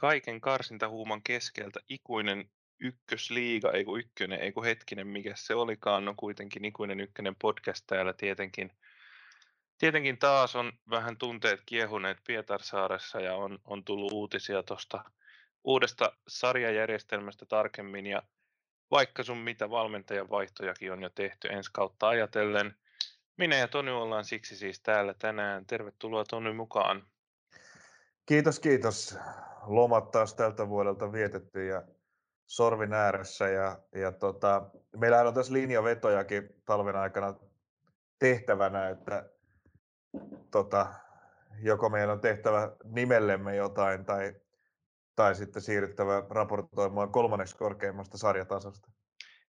kaiken karsintahuuman keskeltä ikuinen ykkösliiga, ei kun ykkönen, ei kun hetkinen, mikä se olikaan, no kuitenkin ikuinen ykkönen podcast täällä tietenkin. Tietenkin taas on vähän tunteet kiehuneet Pietarsaaressa ja on, on tullut uutisia tuosta uudesta sarjajärjestelmästä tarkemmin ja vaikka sun mitä valmentajan vaihtojakin on jo tehty ensi kautta ajatellen. Minä ja Toni ollaan siksi siis täällä tänään. Tervetuloa Toni mukaan. Kiitos, kiitos. Lomat taas tältä vuodelta vietetty ja sorvin ääressä. Ja, ja tota, meillähän on tässä linjavetojakin talven aikana tehtävänä, että tota, joko meidän on tehtävä nimellemme jotain tai, tai sitten siirryttävä raportoimaan kolmanneksi korkeimmasta sarjatasosta.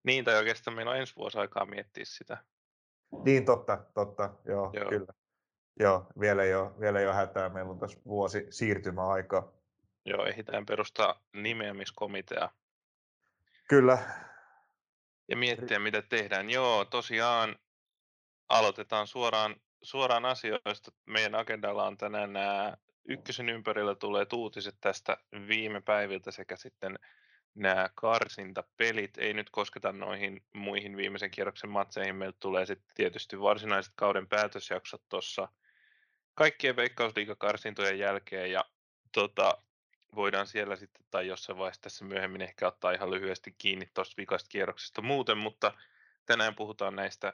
Niin, tai oikeastaan meillä on ensi vuosi aikaa miettiä sitä. Niin, totta, totta, joo, joo. kyllä. Joo, vielä ei, ole, vielä ei ole hätää. Meillä on tässä vuosi siirtymäaika. Joo, ehditään perustaa nimeämiskomitea. Kyllä. Ja miettiä, mitä tehdään. Joo, tosiaan aloitetaan suoraan, suoraan asioista. Meidän agendalla on tänään nämä ykkösen ympärillä tulee uutiset tästä viime päiviltä sekä sitten nämä karsintapelit. Ei nyt kosketa noihin muihin viimeisen kierroksen matseihin. Meiltä tulee sitten tietysti varsinaiset kauden päätösjaksot tuossa kaikkien veikkausliikakarsintojen jälkeen ja tota, voidaan siellä sitten tai jossain vaiheessa tässä myöhemmin ehkä ottaa ihan lyhyesti kiinni tuosta vikasta kierroksesta muuten, mutta tänään puhutaan näistä,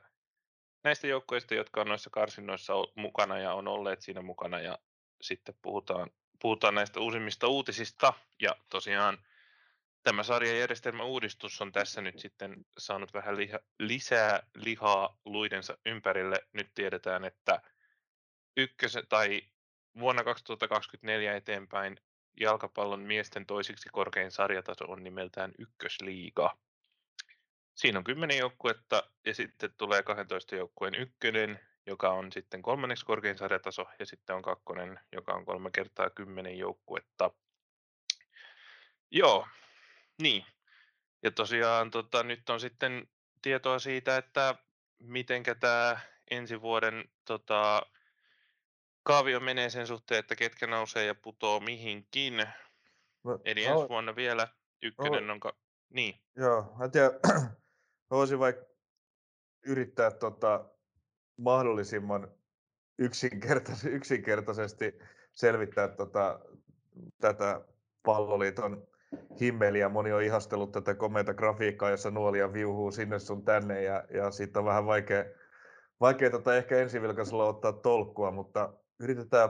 näistä joukkoista, jotka on noissa karsinnoissa mukana ja on olleet siinä mukana ja sitten puhutaan, puhutaan näistä uusimmista uutisista ja tosiaan tämä sarjajärjestelmän uudistus on tässä nyt sitten saanut vähän liha, lisää lihaa luidensa ympärille. Nyt tiedetään, että ykkösen, tai vuonna 2024 eteenpäin jalkapallon miesten toisiksi korkein sarjataso on nimeltään Ykkösliiga. Siinä on kymmenen joukkuetta ja sitten tulee 12 joukkueen ykkönen, joka on sitten kolmanneksi korkein sarjataso ja sitten on kakkonen, joka on kolme kertaa kymmenen joukkuetta. Joo, niin. Ja tosiaan tota, nyt on sitten tietoa siitä, että miten tämä ensi vuoden tota, kaavio menee sen suhteen, että ketkä nousee ja putoo mihinkin. Mä, Eli ensi mä, vuonna vielä ykkönen mä, on... Ka- niin. Joo, mä tiedän, voisin vaikka yrittää tota, mahdollisimman yksinkertais- yksinkertaisesti selvittää tota, tätä palloliiton himmeliä. Moni on ihastellut tätä komeita grafiikkaa, jossa nuolia viuhuu sinne sun tänne ja, ja siitä on vähän vaikea, vaikea tota ehkä ensivilkaisella ottaa tolkkua, mutta yritetään,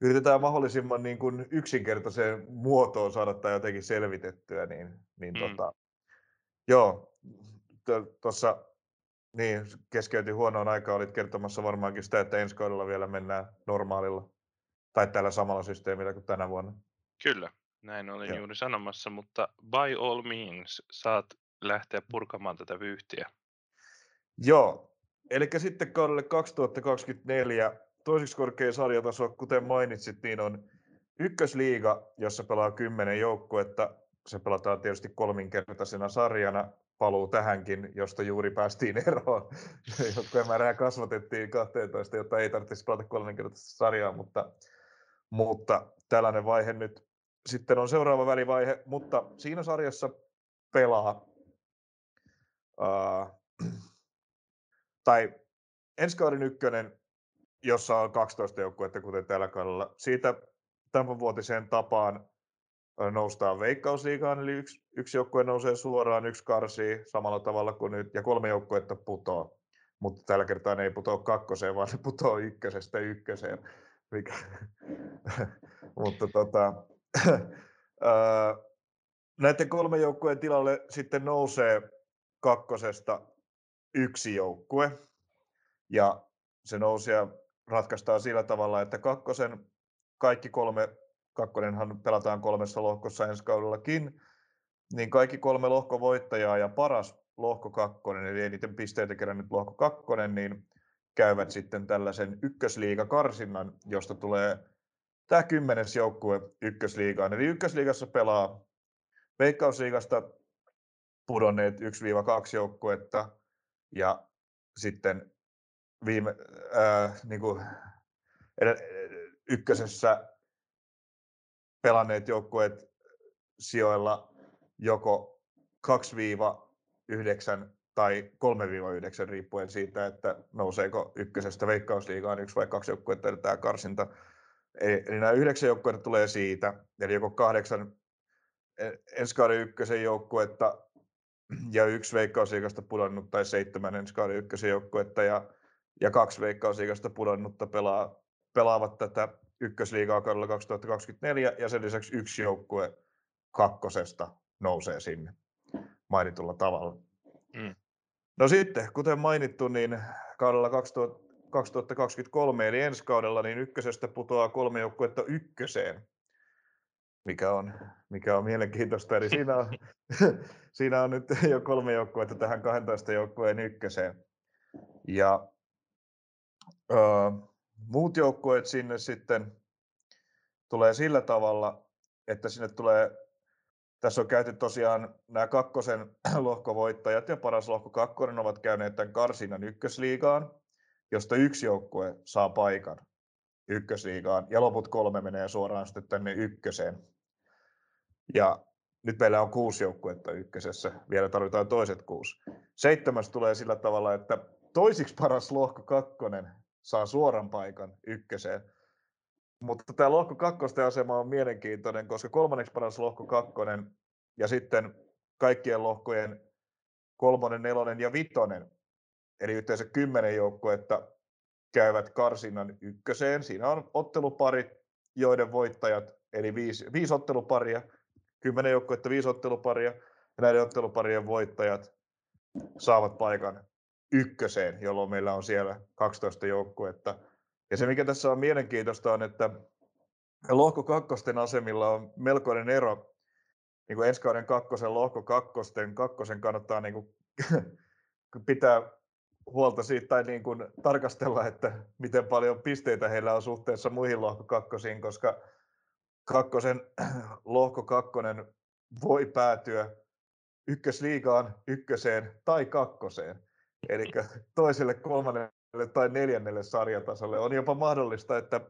yritetään mahdollisimman niin kuin yksinkertaiseen muotoon saada tämä jotenkin selvitettyä, niin, niin mm. tota, joo, tuossa niin, keskeytin huonoon aikaan, olit kertomassa varmaankin sitä, että ensi kaudella vielä mennään normaalilla tai tällä samalla systeemillä kuin tänä vuonna. Kyllä, näin olin Joo. juuri sanomassa, mutta by all means saat lähteä purkamaan tätä vyyhtiä. Joo, eli sitten kaudelle 2024 toiseksi korkein sarjataso, kuten mainitsit, niin on ykkösliiga, jossa pelaa kymmenen joukkuetta. Se pelataan tietysti kolminkertaisena sarjana. Paluu tähänkin, josta juuri päästiin eroon. Joukkojen määrää kasvatettiin 12, jotta ei tarvitsisi pelata kolminkertaista sarjaa, mutta, mutta tällainen vaihe nyt sitten on seuraava välivaihe. Mutta siinä sarjassa pelaa, uh, tai ensi kauden ykkönen jossa on 12 joukkuetta, kuten tällä kaudella. Siitä tämänvuotiseen tapaan noustaan veikkausliigaan, eli yksi, yksi joukkue nousee suoraan, yksi karsii samalla tavalla kuin nyt, ja kolme joukkuetta putoaa. Mutta tällä kertaa ne ei putoa kakkoseen, vaan ne putoaa ykkösestä ykköseen. Mikä... Mutta tota, näiden kolme joukkueen tilalle sitten nousee kakkosesta yksi joukkue. Ja se nousija ratkaistaan sillä tavalla, että kakkosen kaikki kolme, kakkonenhan pelataan kolmessa lohkossa ensi kaudellakin, niin kaikki kolme lohkovoittajaa ja paras lohko kakkonen, eli eniten pisteitä kerännyt lohko kakkonen, niin käyvät sitten tällaisen ykkösliigakarsinnan, josta tulee tämä kymmenes joukkue ykkösliigaan. Eli ykkösliigassa pelaa Veikkausliigasta pudonneet 1-2 joukkuetta ja sitten viime, ää, niin kuin ykkösessä pelanneet joukkueet sijoilla joko 2-9 tai 3-9 riippuen siitä, että nouseeko ykkösestä veikkausliigaan yksi vai kaksi joukkuetta tämä karsinta. Eli, eli nämä yhdeksän joukkuetta tulee siitä, eli joko kahdeksan e, ensi ykkösen joukkuetta ja yksi veikkausliigasta pudonnut tai seitsemän ensi ykkösen joukkuetta ja, ja kaksi veikkausliigasta pudonnutta pelaa, pelaavat tätä ykkösliigaa kaudella 2024 ja sen lisäksi yksi joukkue kakkosesta nousee sinne mainitulla tavalla. Mm. No sitten, kuten mainittu, niin kaudella 2000, 2023 eli ensi kaudella niin ykkösestä putoaa kolme joukkuetta ykköseen, mikä on, mikä on mielenkiintoista. Eli siinä on, siinä on nyt jo kolme joukkuetta tähän 12 joukkueen ykköseen. Ja muut joukkueet sinne sitten tulee sillä tavalla, että sinne tulee, tässä on käyty tosiaan nämä kakkosen lohkovoittajat ja paras lohko kakkonen ovat käyneet tämän karsinan ykkösliigaan, josta yksi joukkue saa paikan ykkösliigaan ja loput kolme menee suoraan sitten tänne ykköseen. Ja nyt meillä on kuusi joukkuetta ykkösessä, vielä tarvitaan toiset kuusi. Seitsemäs tulee sillä tavalla, että toisiksi paras lohko kakkonen saa suoran paikan ykköseen. Mutta tämä lohko kakkosten asema on mielenkiintoinen, koska kolmanneksi paras lohko kakkonen ja sitten kaikkien lohkojen kolmonen, nelonen ja vitonen, eli yhteensä kymmenen joukkuetta käyvät karsinnan ykköseen. Siinä on otteluparit, joiden voittajat, eli viisi, viisi otteluparia, kymmenen joukkuetta, viisi otteluparia, ja näiden otteluparien voittajat saavat paikan ykköseen, jolloin meillä on siellä 12 joukkuetta. Ja se, mikä tässä on mielenkiintoista, on, että lohko kakkosten asemilla on melkoinen ero. Niin kuin ensi kauden kakkosen lohko kakkosten, kakkosen kannattaa niin kuin pitää huolta siitä tai niin kuin tarkastella, että miten paljon pisteitä heillä on suhteessa muihin lohko kakkosiin, koska kakkosen lohko kakkonen voi päätyä ykkösliigaan, ykköseen tai kakkoseen. Eli toiselle, kolmannelle tai neljännelle sarjatasolle. On jopa mahdollista, että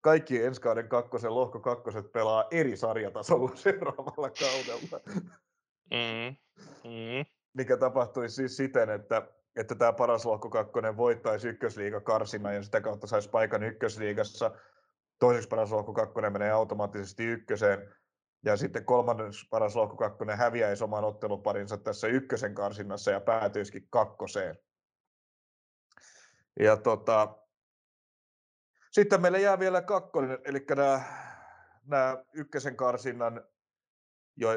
kaikki ensi kauden kakkosen lohko kakkoset pelaa eri sarjatasolla seuraavalla kaudella. Mm, mm. Mikä tapahtuisi siis siten, että, että tämä paras lohko kakkonen voittaisi ykkösliiga karsina ja sitä kautta saisi paikan ykkösliigassa. Toiseksi paras lohko kakkonen menee automaattisesti ykköseen ja sitten kolmannes paras lohko kakkonen häviäisi oman otteluparinsa tässä ykkösen karsinnassa ja päätyisikin kakkoseen. Ja tota, sitten meille jää vielä kakkonen, eli nämä, nämä ykkösen karsinnan, jo,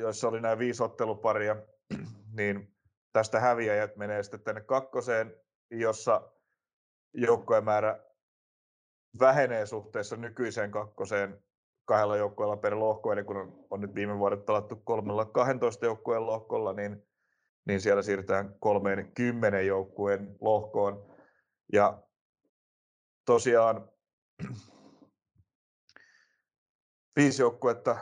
joissa oli nämä viisi otteluparia, niin tästä häviäjät menee sitten tänne kakkoseen, jossa joukkojen määrä vähenee suhteessa nykyiseen kakkoseen kahdella joukkueella per lohko, eli kun on, nyt viime vuodet pelattu kolmella 12 joukkueen lohkolla, niin, niin siellä siirrytään kolmeen kymmenen joukkueen lohkoon. Ja tosiaan viisi joukkuetta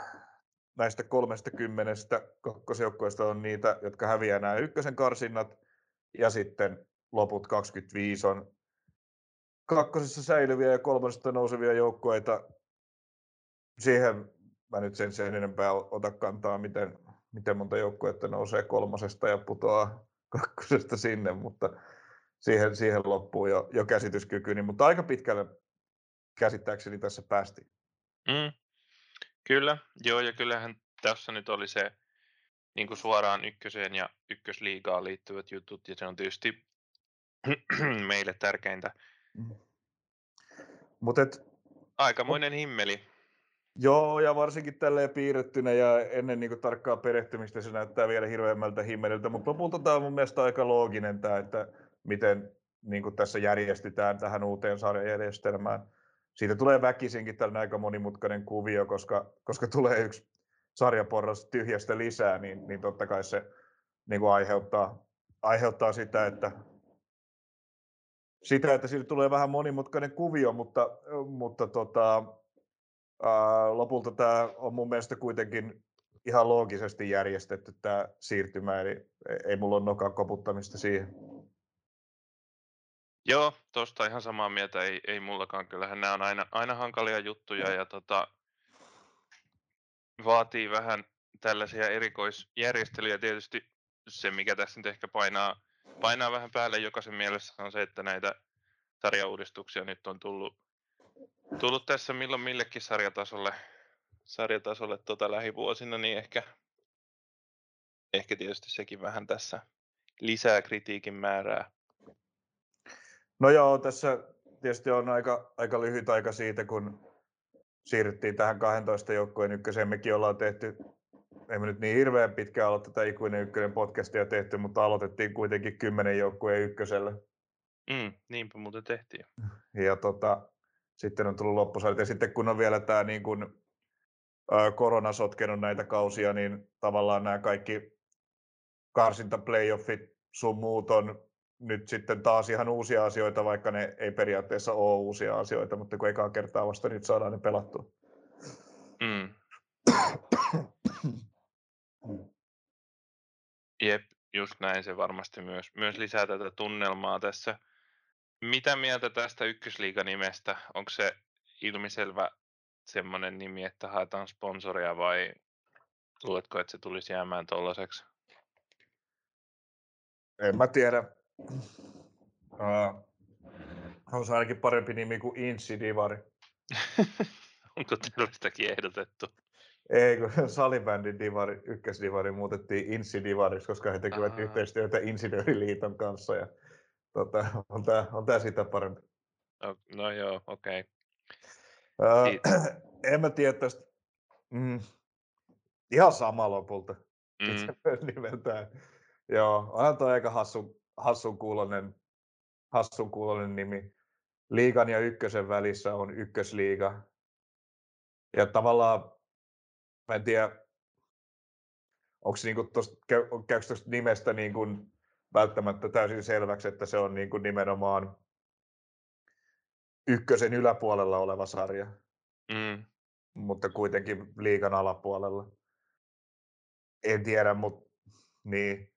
näistä kolmesta kymmenestä kakkosjoukkueesta on niitä, jotka häviää nämä ykkösen karsinnat, ja sitten loput 25 on kakkosessa säilyviä ja kolmosesta nousevia joukkueita. Siihen mä nyt sen, sen enempää ota kantaa, miten, miten monta joukkuetta nousee kolmosesta ja putoaa kakkosesta sinne, mutta siihen, siihen loppuu jo, jo käsityskykyni, niin, mutta aika pitkälle käsittääkseni tässä päästiin. Mm, kyllä, joo, ja kyllähän tässä nyt oli se niin kuin suoraan ykköseen ja ykkösliigaan liittyvät jutut, ja se on tietysti meille tärkeintä. Mm. Mut et, Aikamoinen himmeli. Joo, ja varsinkin tälleen piirrettynä ja ennen niin kuin, tarkkaa perehtymistä se näyttää vielä hirveämmältä himmeliltä, mutta lopulta tämä on mun mielestä aika looginen tämä, että miten niin kuin tässä järjestytään tähän uuteen sarjajärjestelmään. Siitä tulee väkisinkin tällainen aika monimutkainen kuvio, koska, koska tulee yksi sarjaporras tyhjästä lisää, niin, niin totta kai se niin kuin aiheuttaa, aiheuttaa sitä, että sitä, että siitä tulee vähän monimutkainen kuvio, mutta, mutta tota, ää, lopulta tämä on mun mielestä kuitenkin ihan loogisesti järjestetty tämä siirtymä, eli ei mulla ole nokan koputtamista siihen. Joo, tuosta ihan samaa mieltä, ei, ei mullakaan. Kyllähän nämä on aina, aina hankalia juttuja ja tota, vaatii vähän tällaisia erikoisjärjestelyjä. Tietysti se, mikä tässä nyt ehkä painaa, painaa vähän päälle jokaisen mielessä on se, että näitä sarjauudistuksia nyt on tullut, tullut tässä milloin millekin sarjatasolle, sarjatasolle tota lähivuosina, niin ehkä, ehkä tietysti sekin vähän tässä lisää kritiikin määrää. No joo, tässä tietysti on aika, aika lyhyt aika siitä, kun siirryttiin tähän 12 joukkueen ykköseen. Mekin ollaan tehty, ei me nyt niin hirveän pitkään olla tätä ikuinen ykkönen podcastia tehty, mutta aloitettiin kuitenkin 10 joukkueen ykköselle. Mm, niinpä muuten tehtiin. Ja tota, sitten on tullut loppusarjat. Ja sitten kun on vielä tämä niin kuin, korona sotkenut näitä kausia, niin tavallaan nämä kaikki karsinta playoffit sun muut on nyt sitten taas ihan uusia asioita, vaikka ne ei periaatteessa ole uusia asioita, mutta kun ekaa kertaa vasta nyt saadaan ne pelattua. Mm. Jep, just näin se varmasti myös, myös lisää tätä tunnelmaa tässä. Mitä mieltä tästä ykkösliigan nimestä? Onko se ilmiselvä semmoinen nimi, että haetaan sponsoria vai luuletko, että se tulisi jäämään tuollaiseksi? En mä tiedä. Uh, on se ainakin parempi nimi kuin Insi Divari. Onko tällaistakin ehdotettu? Ei, kun salibändin divari, ykkösdivari muutettiin Insi Divariksi, koska he tekevät Aha. yhteistyötä Insinööriliiton kanssa. Ja, tota, on tämä on tää sitä parempi. No, no joo, okei. Okay. Uh, en mä tiedä tästä. Mm, ihan sama lopulta. Mm. nimeltään. Joo, onhan toi aika hassu, hassun kuulonen, hassun kuulonen nimi. Liigan ja ykkösen välissä on ykkösliiga. Ja tavallaan, mä en tiedä, onko niinku tosta, käy, käykö tuosta nimestä niin kuin välttämättä täysin selväksi, että se on niin kuin nimenomaan ykkösen yläpuolella oleva sarja. Mm. Mutta kuitenkin liigan alapuolella. En tiedä, mutta niin.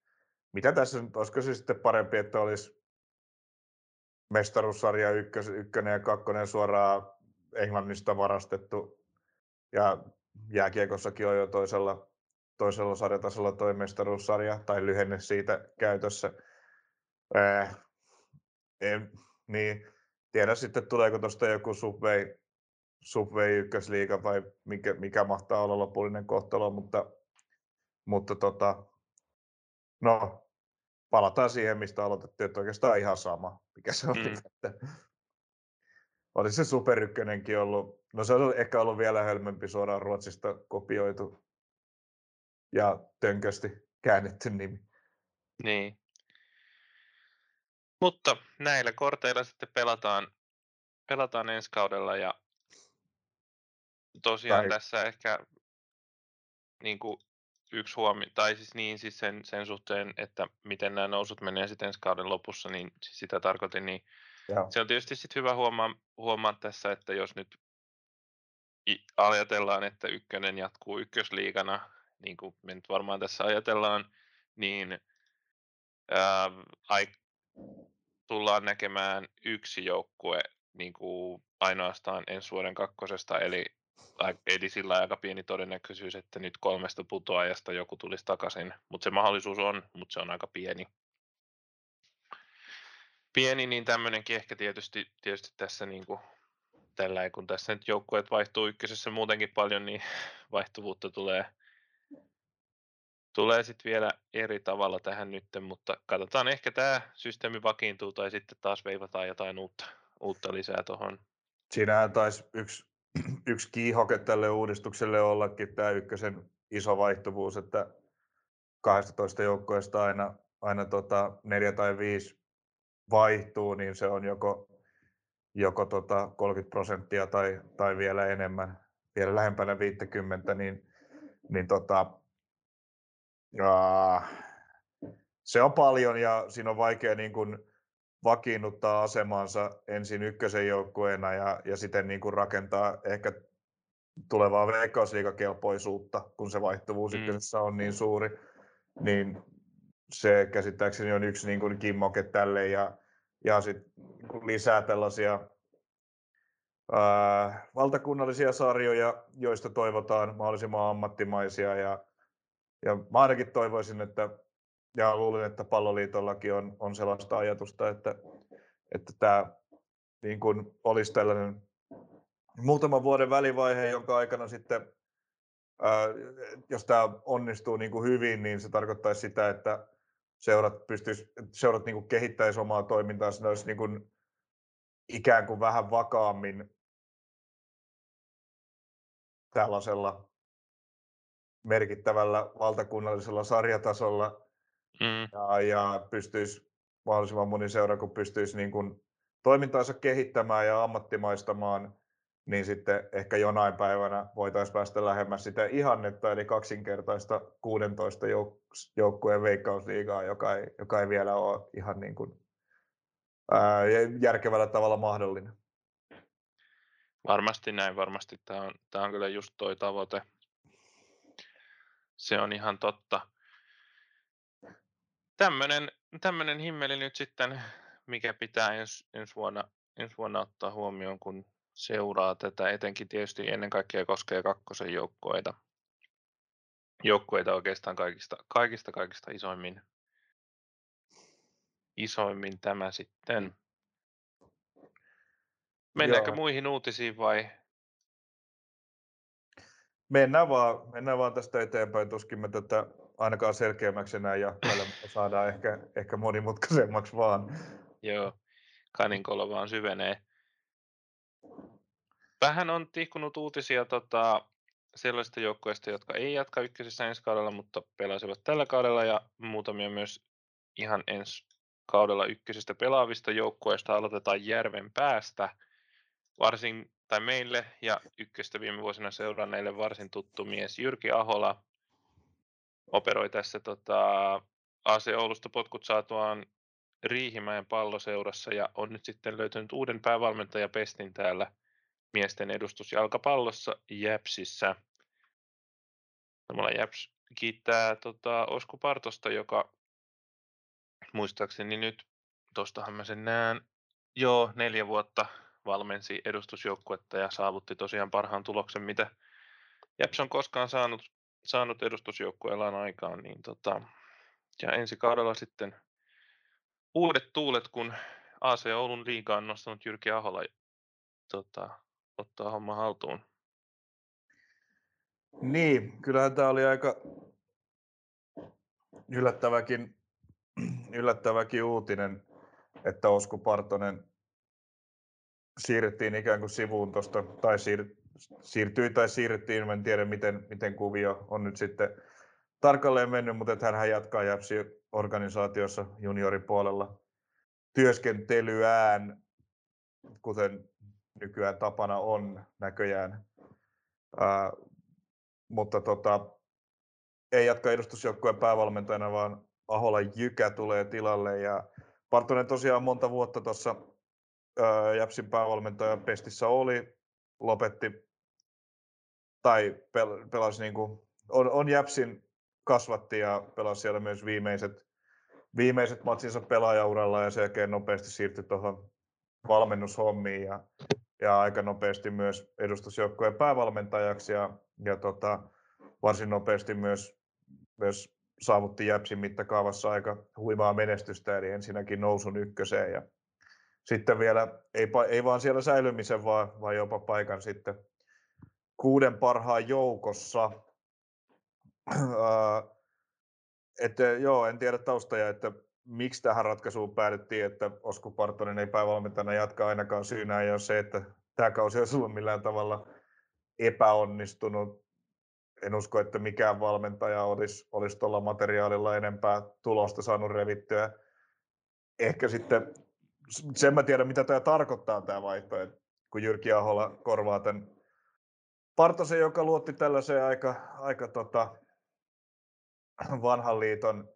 Mitä tässä nyt, olisiko se sitten parempi, että olisi mestaruussarja ykkös, ykkönen ja kakkonen suoraan Englannista varastettu ja jääkiekossakin on jo toisella, toisella sarjatasolla toi mestaruussarja tai lyhenne siitä käytössä. Äh, en, niin, tiedä sitten tuleeko tuosta joku Subway, Subway ykkösliiga vai mikä, mikä mahtaa olla lopullinen kohtalo, mutta, mutta tota, no, palataan siihen, mistä aloitettiin, että oikeastaan ihan sama, mikä se oli. Mm. Että olisi se Super ollut, no se olisi ehkä ollut vielä hölmempi suoraan Ruotsista kopioitu ja tönkösti käännetty nimi. Niin. Mutta näillä korteilla sitten pelataan, pelataan ensi kaudella ja tosiaan tai... tässä ehkä niin kuin yksi huomio, tai siis niin siis sen, sen suhteen, että miten nämä nousut menee sitten ensi kauden lopussa, niin siis sitä tarkoitin, niin Joo. se on tietysti sitten hyvä huomaa, huomaa tässä, että jos nyt ajatellaan, että ykkönen jatkuu ykkösliigana, niin kuin me nyt varmaan tässä ajatellaan, niin ää, ai, tullaan näkemään yksi joukkue niin kuin ainoastaan ensi vuoden kakkosesta, eli eli sillä aika pieni todennäköisyys, että nyt kolmesta putoajasta joku tulisi takaisin, mutta se mahdollisuus on, mutta se on aika pieni. Pieni, niin tämmöinenkin ehkä tietysti, tietysti tässä niin kuin, tällä kun tässä nyt joukkueet vaihtuu ykkösessä muutenkin paljon, niin vaihtuvuutta tulee, tulee sitten vielä eri tavalla tähän nyt, mutta katsotaan, ehkä tämä systeemi vakiintuu tai sitten taas veivataan jotain uutta, uutta lisää tuohon. Siinähän taisi yksi yksi kiihoke tälle uudistukselle ollakin tämä ykkösen iso vaihtuvuus, että 12 joukkoista aina, aina tota neljä tai viisi vaihtuu, niin se on joko, joko tota 30 prosenttia tai, tai vielä enemmän, vielä lähempänä 50, niin, niin tota, ja, se on paljon ja siinä on vaikea niin kuin vakiinnuttaa asemansa ensin ykkösen joukkueena ja, ja sitten niin kuin rakentaa ehkä tulevaa veikkausliikakelpoisuutta, kun se vaihtuvuus mm. ykkösessä on niin suuri, niin se käsittääkseni on yksi niin kuin kimmoke tälle ja, ja sit, niin lisää tällaisia ää, valtakunnallisia sarjoja, joista toivotaan mahdollisimman ammattimaisia. Ja, ja mä ainakin toivoisin, että ja luulen, että palloliitollakin on, on sellaista ajatusta, että, että tämä niin kuin olisi tällainen muutaman vuoden välivaihe, jonka aikana sitten, ää, jos tämä onnistuu niin kuin hyvin, niin se tarkoittaisi sitä, että seurat, pystyis, seurat niin kuin kehittäisi omaa toimintaansa, ne olisi niin kuin ikään kuin vähän vakaammin tällaisella merkittävällä valtakunnallisella sarjatasolla Mm. ja, ja pystyisi mahdollisimman moni seura, kun pystyisi niin kuin toimintaansa kehittämään ja ammattimaistamaan, niin sitten ehkä jonain päivänä voitaisiin päästä lähemmäs sitä ihannetta, eli kaksinkertaista 16 jouk- joukkueen veikkausliigaa, joka ei, joka ei vielä ole ihan niin kuin, ää, järkevällä tavalla mahdollinen. Varmasti näin, varmasti tämä on, tämä on kyllä just toi tavoite. Se on ihan totta. Tämmöinen, tämmöinen himmeli nyt sitten, mikä pitää ens, ensi, vuonna, ensi vuonna ottaa huomioon, kun seuraa tätä. Etenkin tietysti ennen kaikkea koskee kakkosen joukkueita. Joukkueita oikeastaan kaikista, kaikista, kaikista isoimmin, isoimmin tämä sitten. Mennäänkö Joo. muihin uutisiin vai? Mennään vaan, mennään vaan tästä eteenpäin, tuskin me tätä ainakaan selkeämmäksi enää mutta saadaan ehkä, ehkä monimutkaisemmaksi vaan. Joo, kaninkolo vaan syvenee. Vähän on tihkunut uutisia tota, sellaisista joukkueista, jotka ei jatka ykkösessä ensi kaudella, mutta pelasivat tällä kaudella ja muutamia myös ihan ensi kaudella ykkösestä pelaavista joukkueista aloitetaan Järven päästä. Varsin, tai meille ja ykköstä viime vuosina seuranneille varsin tuttu mies Jyrki Ahola operoi tässä tota, AC Oulusta potkut saatuaan Riihimäen palloseurassa ja on nyt sitten löytänyt uuden päävalmentajapestin täällä miesten edustus jalkapallossa Jäpsissä. Samalla Jäps kiittää tota, Osku Partosta, joka muistaakseni nyt, tostahan mä sen näen, joo, neljä vuotta valmensi edustusjoukkuetta ja saavutti tosiaan parhaan tuloksen, mitä Jäps on koskaan saanut, saanut edustusjoukkueellaan aikaan. Niin tota, ja ensi kaudella sitten uudet tuulet, kun AC Oulun liiga on nostanut Jyrki Ahola tota, ottaa homma haltuun. Niin, kyllähän tämä oli aika yllättäväkin, yllättäväkin uutinen, että Osku Partonen siirrettiin ikään kuin sivuun tuosta, tai siir, siirtyi tai siirrettiin, en tiedä miten, miten kuvio on nyt sitten tarkalleen mennyt, mutta hän jatkaa Japsi organisaatiossa junioripuolella työskentelyään, kuten nykyään tapana on näköjään. Ää, mutta tota, ei jatka edustusjoukkueen päävalmentajana, vaan Ahola Jykä tulee tilalle. Ja Partonen tosiaan monta vuotta tuossa Japsin päävalmentajan pestissä oli, lopetti. Tai pel- pelasi niin kuin, on, on Japsin kasvatti ja pelasi siellä myös viimeiset, viimeiset matsinsa pelaajauralla ja sen jälkeen nopeasti siirtyi tuohon valmennushommiin ja, ja aika nopeasti myös edustusjoukkojen päävalmentajaksi ja, ja tota, varsin nopeasti myös, myös saavutti Jäpsin mittakaavassa aika huimaa menestystä, eli ensinnäkin nousun ykköseen ja sitten vielä, ei, ei vaan siellä säilymisen, vaan, vaan jopa paikan sitten kuuden parhaan joukossa. että joo, en tiedä taustaja, että miksi tähän ratkaisuun päädyttiin, että Osku Partonen ei päivävalmentajana jatka ainakaan syynä ole se, että tämä kausi olisi ollut millään tavalla epäonnistunut. En usko, että mikään valmentaja olisi, olisi tuolla materiaalilla enempää tulosta saanut revittyä. Ehkä sitten, sen mä tiedän mitä tämä tarkoittaa tämä vaihto, että kun Jyrki Ahola korvaa tämän Partosen, joka luotti tällaiseen aika, aika tota, vanhan liiton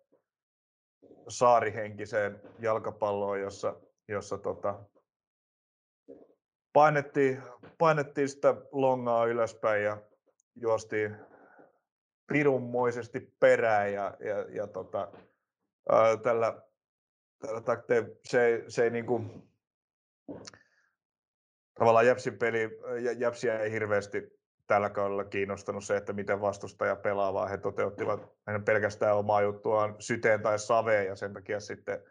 saarihenkiseen jalkapalloon, jossa, jossa tota, painettiin, painettiin sitä longaa ylöspäin ja juostiin pirunmoisesti perään ja, ja, ja tota, ää, tällä, takteen, se, se ei niinku, tavallaan Jäpsin peli, Jäpsiä ei hirveästi tällä kaudella kiinnostanut se, että miten vastustaja pelaa, vaan he toteuttivat pelkästään omaa juttuaan syteen tai saveen ja sen takia sitten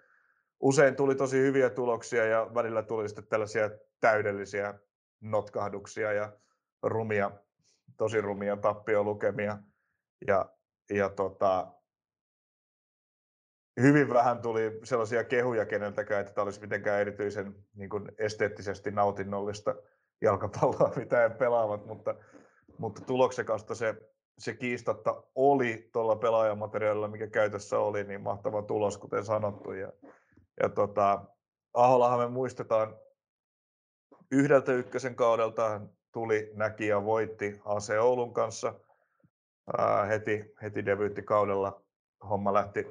usein tuli tosi hyviä tuloksia ja välillä tuli sitten tällaisia täydellisiä notkahduksia ja rumia, tosi rumia tappiolukemia. Ja, ja tota, hyvin vähän tuli sellaisia kehuja keneltäkään, että tämä olisi mitenkään erityisen niin kuin esteettisesti nautinnollista jalkapalloa, mitä he pelaavat, mutta, mutta tuloksekasta se, se kiistatta oli tuolla pelaajamateriaalilla, mikä käytössä oli, niin mahtava tulos, kuten sanottu. Ja, ja tota, Aholahan me muistetaan yhdeltä ykkösen kaudelta tuli, näki ja voitti AC Oulun kanssa ää, heti, heti debyyttikaudella. Homma lähti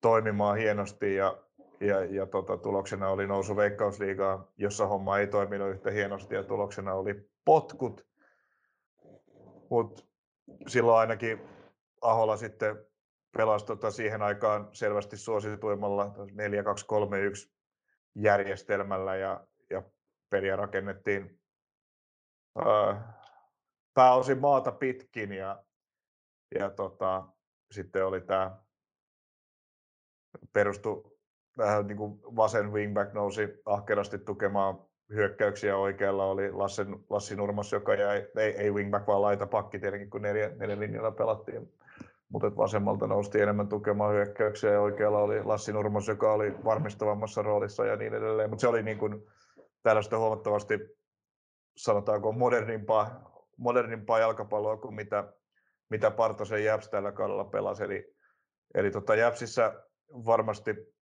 toimimaan hienosti ja, ja, ja tota, tuloksena oli nousu Veikkausliigaan, jossa homma ei toiminut yhtä hienosti ja tuloksena oli potkut. Mutta silloin ainakin Ahola sitten pelasi tota siihen aikaan selvästi suosituimmalla 4-2-3-1 järjestelmällä ja, ja peliä rakennettiin ää, pääosin maata pitkin ja, ja tota, sitten oli tämä perustu vähän niin kuin vasen wingback nousi ahkerasti tukemaan hyökkäyksiä oikealla oli Lassen, Lassi Nurmas, joka jäi, ei, ei wingback vaan laita pakki tietenkin, kun neljä, neljä linjalla pelattiin. Mutta vasemmalta nousti enemmän tukemaan hyökkäyksiä ja oikealla oli Lassi Nurmos, joka oli varmistavammassa roolissa ja niin edelleen. Mutta se oli niin kuin tällaista huomattavasti, sanotaanko modernimpaa, modernimpaa jalkapalloa kuin mitä, mitä Partosen Jäps tällä kaudella pelasi. Eli, eli tota Jäpsissä varmasti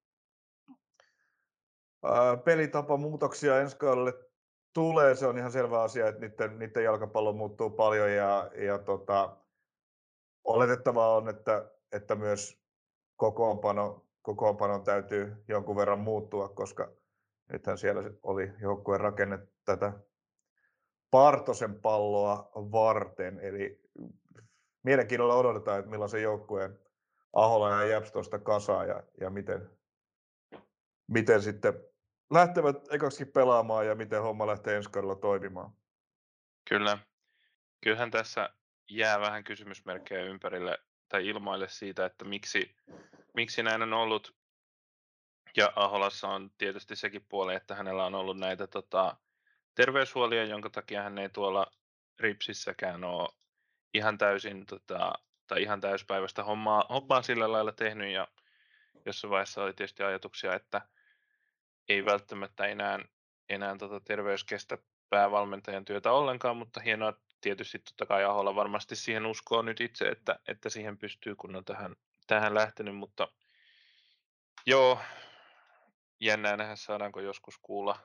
pelitapa muutoksia ensi kaudelle tulee. Se on ihan selvä asia, että niiden, niiden jalkapallo muuttuu paljon ja, ja tota, oletettavaa on, että, että myös kokoonpano, kokoonpanon täytyy jonkun verran muuttua, koska nythän siellä oli joukkueen rakenne tätä Partosen palloa varten. Eli mielenkiinnolla odotetaan, että millaisen joukkueen Ahola ja Jäps tuosta kasaa ja, ja miten, miten sitten lähtevät ekaksi pelaamaan ja miten homma lähtee ensi kaudella toimimaan. Kyllä. Kyllähän tässä jää vähän kysymysmerkkejä ympärille tai ilmaille siitä, että miksi, miksi näin on ollut. Ja Aholassa on tietysti sekin puoli, että hänellä on ollut näitä tota, terveyshuolia, jonka takia hän ei tuolla Ripsissäkään ole ihan täysin tota, tai ihan täyspäiväistä hommaa, hommaa sillä lailla tehnyt ja jossain vaiheessa oli tietysti ajatuksia, että ei välttämättä enää, enää tota terveys kestä päävalmentajan työtä ollenkaan, mutta hienoa tietysti totta kai Aholla varmasti siihen uskoo nyt itse, että, että siihen pystyy, kun on tähän, tähän lähtenyt, mutta joo, jännää nähdä saadaanko joskus kuulla,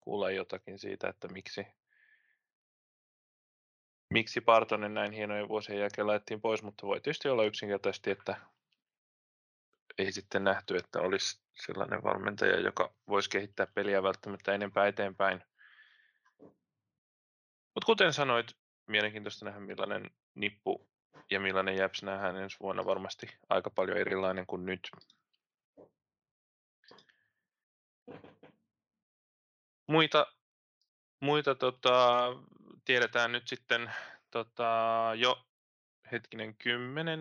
kuulla jotakin siitä, että miksi, miksi Partonen näin hienojen vuosien jälkeen laitettiin pois, mutta voi tietysti olla yksinkertaisesti, että ei sitten nähty, että olisi sellainen valmentaja, joka voisi kehittää peliä välttämättä enempää eteenpäin. Mutta kuten sanoit, mielenkiintoista nähdä millainen nippu ja millainen Japs nähdään ensi vuonna varmasti aika paljon erilainen kuin nyt. Muita, muita tota, tiedetään nyt sitten tota, jo hetkinen kymmenen,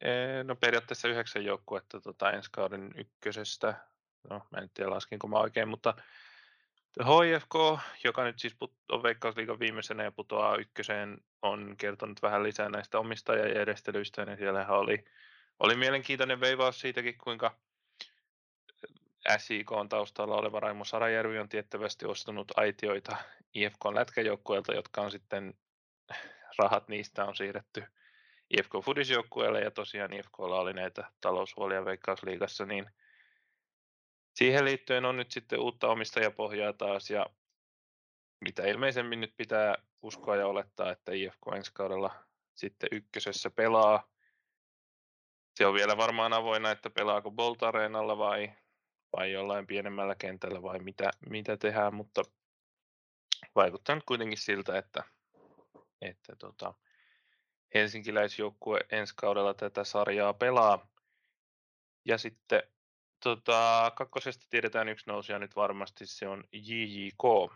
eh, no periaatteessa yhdeksän joukkuetta tota, ensi kauden ykkösestä. No, mä en tiedä laskinko mä oikein, mutta HIFK, joka nyt siis on Veikkausliigan viimeisenä ja putoaa ykköseen, on kertonut vähän lisää näistä omistajajärjestelyistä, ja siellähän oli, oli mielenkiintoinen veivaus siitäkin, kuinka SIK on taustalla oleva Raimo Sarajärvi on tiettävästi ostanut aitioita IFK lätkäjoukkueelta, jotka on sitten, rahat niistä on siirretty IFK Fudisjoukkueelle, ja tosiaan IFKlla oli näitä taloushuolia Veikkausliigassa, niin siihen liittyen on nyt sitten uutta omistajapohjaa taas, ja mitä ilmeisemmin nyt pitää uskoa ja olettaa, että IFK ensi kaudella sitten ykkösessä pelaa. Se on vielä varmaan avoinna, että pelaako Bolt Areenalla vai vai jollain pienemmällä kentällä vai mitä, mitä tehdään, mutta vaikuttaa nyt kuitenkin siltä, että, että tota, helsinkiläisjoukkue ensi kaudella tätä sarjaa pelaa. Ja sitten tota, kakkosesta tiedetään yksi nousija nyt varmasti, se on JJK.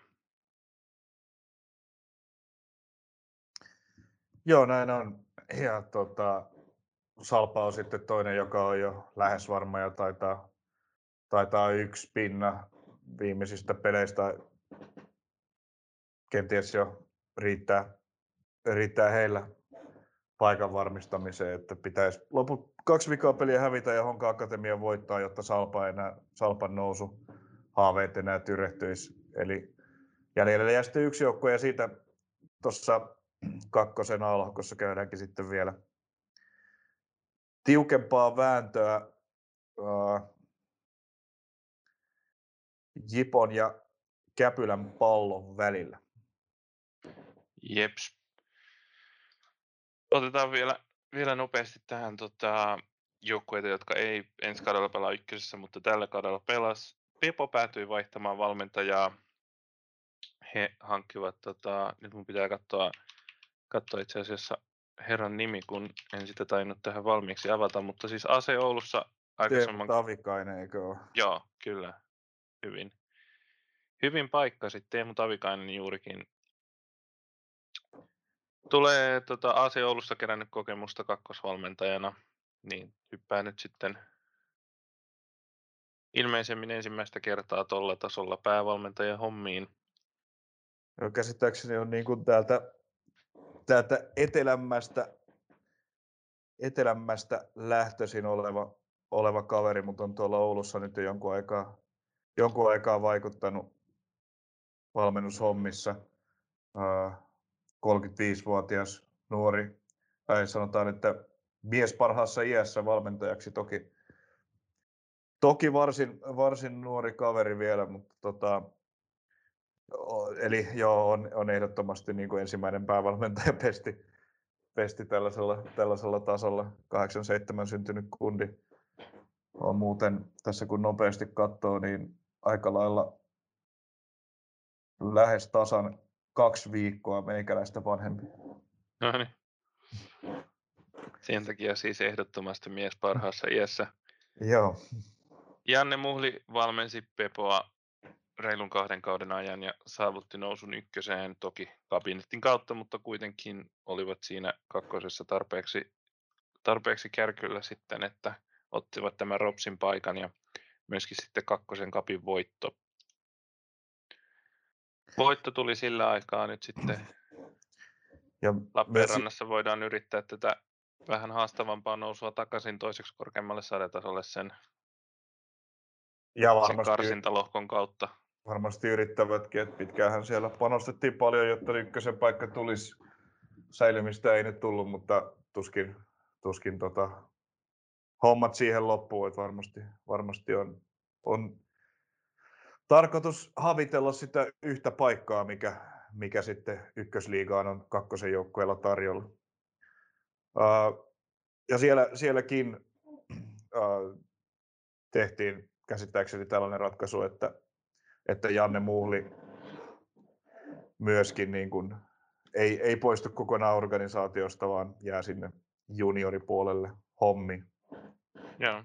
Joo, näin on. Ja tota, Salpa on sitten toinen, joka on jo lähes varma ja taitaa taitaa yksi pinna viimeisistä peleistä kenties jo riittää, riittää heillä paikan varmistamiseen, että pitäisi loput kaksi vikaa peliä hävitä ja Honka Akatemia voittaa, jotta Salpa enää, Salpan nousu haaveet enää tyrehtyisi. Eli jäljellä jää sitten yksi joukkue ja siitä tuossa kakkosen alhokossa käydäänkin sitten vielä tiukempaa vääntöä Jipon ja Käpylän pallon välillä. Jeps. Otetaan vielä, vielä nopeasti tähän tota, joukkueita, jotka ei ensi kaudella pelaa ykkösessä, mutta tällä kaudella pelas. Pepo päätyi vaihtamaan valmentajaa. He hankkivat, tota, nyt mun pitää katsoa, katsoa itse asiassa herran nimi, kun en sitä tainnut tähän valmiiksi avata, mutta siis Ase Oulussa aikaisemman... Tavikainen, eikö ole? Joo, kyllä. Hyvin. Hyvin paikkasit Teemu Tavikainen juurikin tulee tota, AC Oulussa kerännyt kokemusta kakkosvalmentajana, niin hyppää nyt sitten ilmeisemmin ensimmäistä kertaa tuolla tasolla päävalmentajan hommiin. No, käsittääkseni on niin kuin täältä, täältä etelämmästä, etelämmästä lähtöisin oleva, oleva kaveri, mutta on tuolla Oulussa nyt jo jonkun aikaa, jonkun aikaa vaikuttanut valmennushommissa. 35-vuotias nuori, tai sanotaan, että mies parhaassa iässä valmentajaksi toki, toki varsin, varsin nuori kaveri vielä, mutta tota, eli joo, on, on ehdottomasti niin kuin ensimmäinen päävalmentaja pesti, pesti tällaisella, tällaisella tasolla, 87 syntynyt kundi. On muuten tässä kun nopeasti katsoo, niin aika lailla lähes tasan kaksi viikkoa meikäläistä vanhempi. No niin. Sen takia siis ehdottomasti mies parhaassa iässä. Joo. Janne Muhli valmensi Pepoa reilun kahden kauden ajan ja saavutti nousun ykköseen toki kabinetin kautta, mutta kuitenkin olivat siinä kakkosessa tarpeeksi, tarpeeksi kärkyllä sitten, että ottivat tämän Ropsin paikan ja myöskin sitten kakkosen kapin voitto Voitto tuli sillä aikaa nyt sitten. Ja Lappeenrannassa myös... voidaan yrittää tätä vähän haastavampaa nousua takaisin toiseksi korkeammalle sadetasolle sen, ja varmasti, sen karsintalohkon kautta. Varmasti yrittävätkin, että pitkäänhän siellä panostettiin paljon, jotta ykkösen paikka tulisi. Säilymistä ei nyt tullut, mutta tuskin, tuskin tota, hommat siihen loppuun, että varmasti, varmasti on, on tarkoitus havitella sitä yhtä paikkaa, mikä, mikä sitten ykkösliigaan on kakkosen joukkueella tarjolla. Uh, ja siellä, sielläkin uh, tehtiin käsittääkseni tällainen ratkaisu, että, että Janne Muhli myöskin niin kuin, ei, ei poistu kokonaan organisaatiosta, vaan jää sinne junioripuolelle hommi. Joo.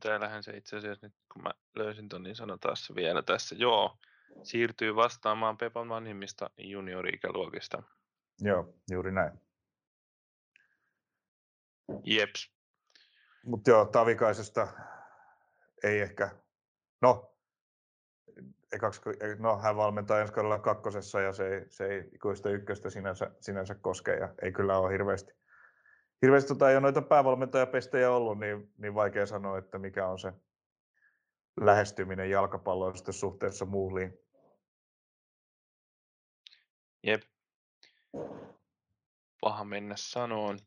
Täällähän se itse asiassa nyt, kun mä löysin ton, niin sanotaan se vielä tässä. Joo, siirtyy vastaamaan Pepan vanhimmista juniori-ikäluokista. Joo, juuri näin. Jeps. Mutta joo, Tavikaisesta ei ehkä, no, ekaksi, no hän valmentaa ensi kaudella kakkosessa ja se ei, se ei ikuista ykköstä sinänsä, sinänsä koske ja ei kyllä ole hirveästi, hirveästi tota, ei ole noita päävalmentajapestejä ollut, niin, niin vaikea sanoa, että mikä on se lähestyminen jalkapalloon suhteessa muuhliin. Jep. Paha mennä sanoon.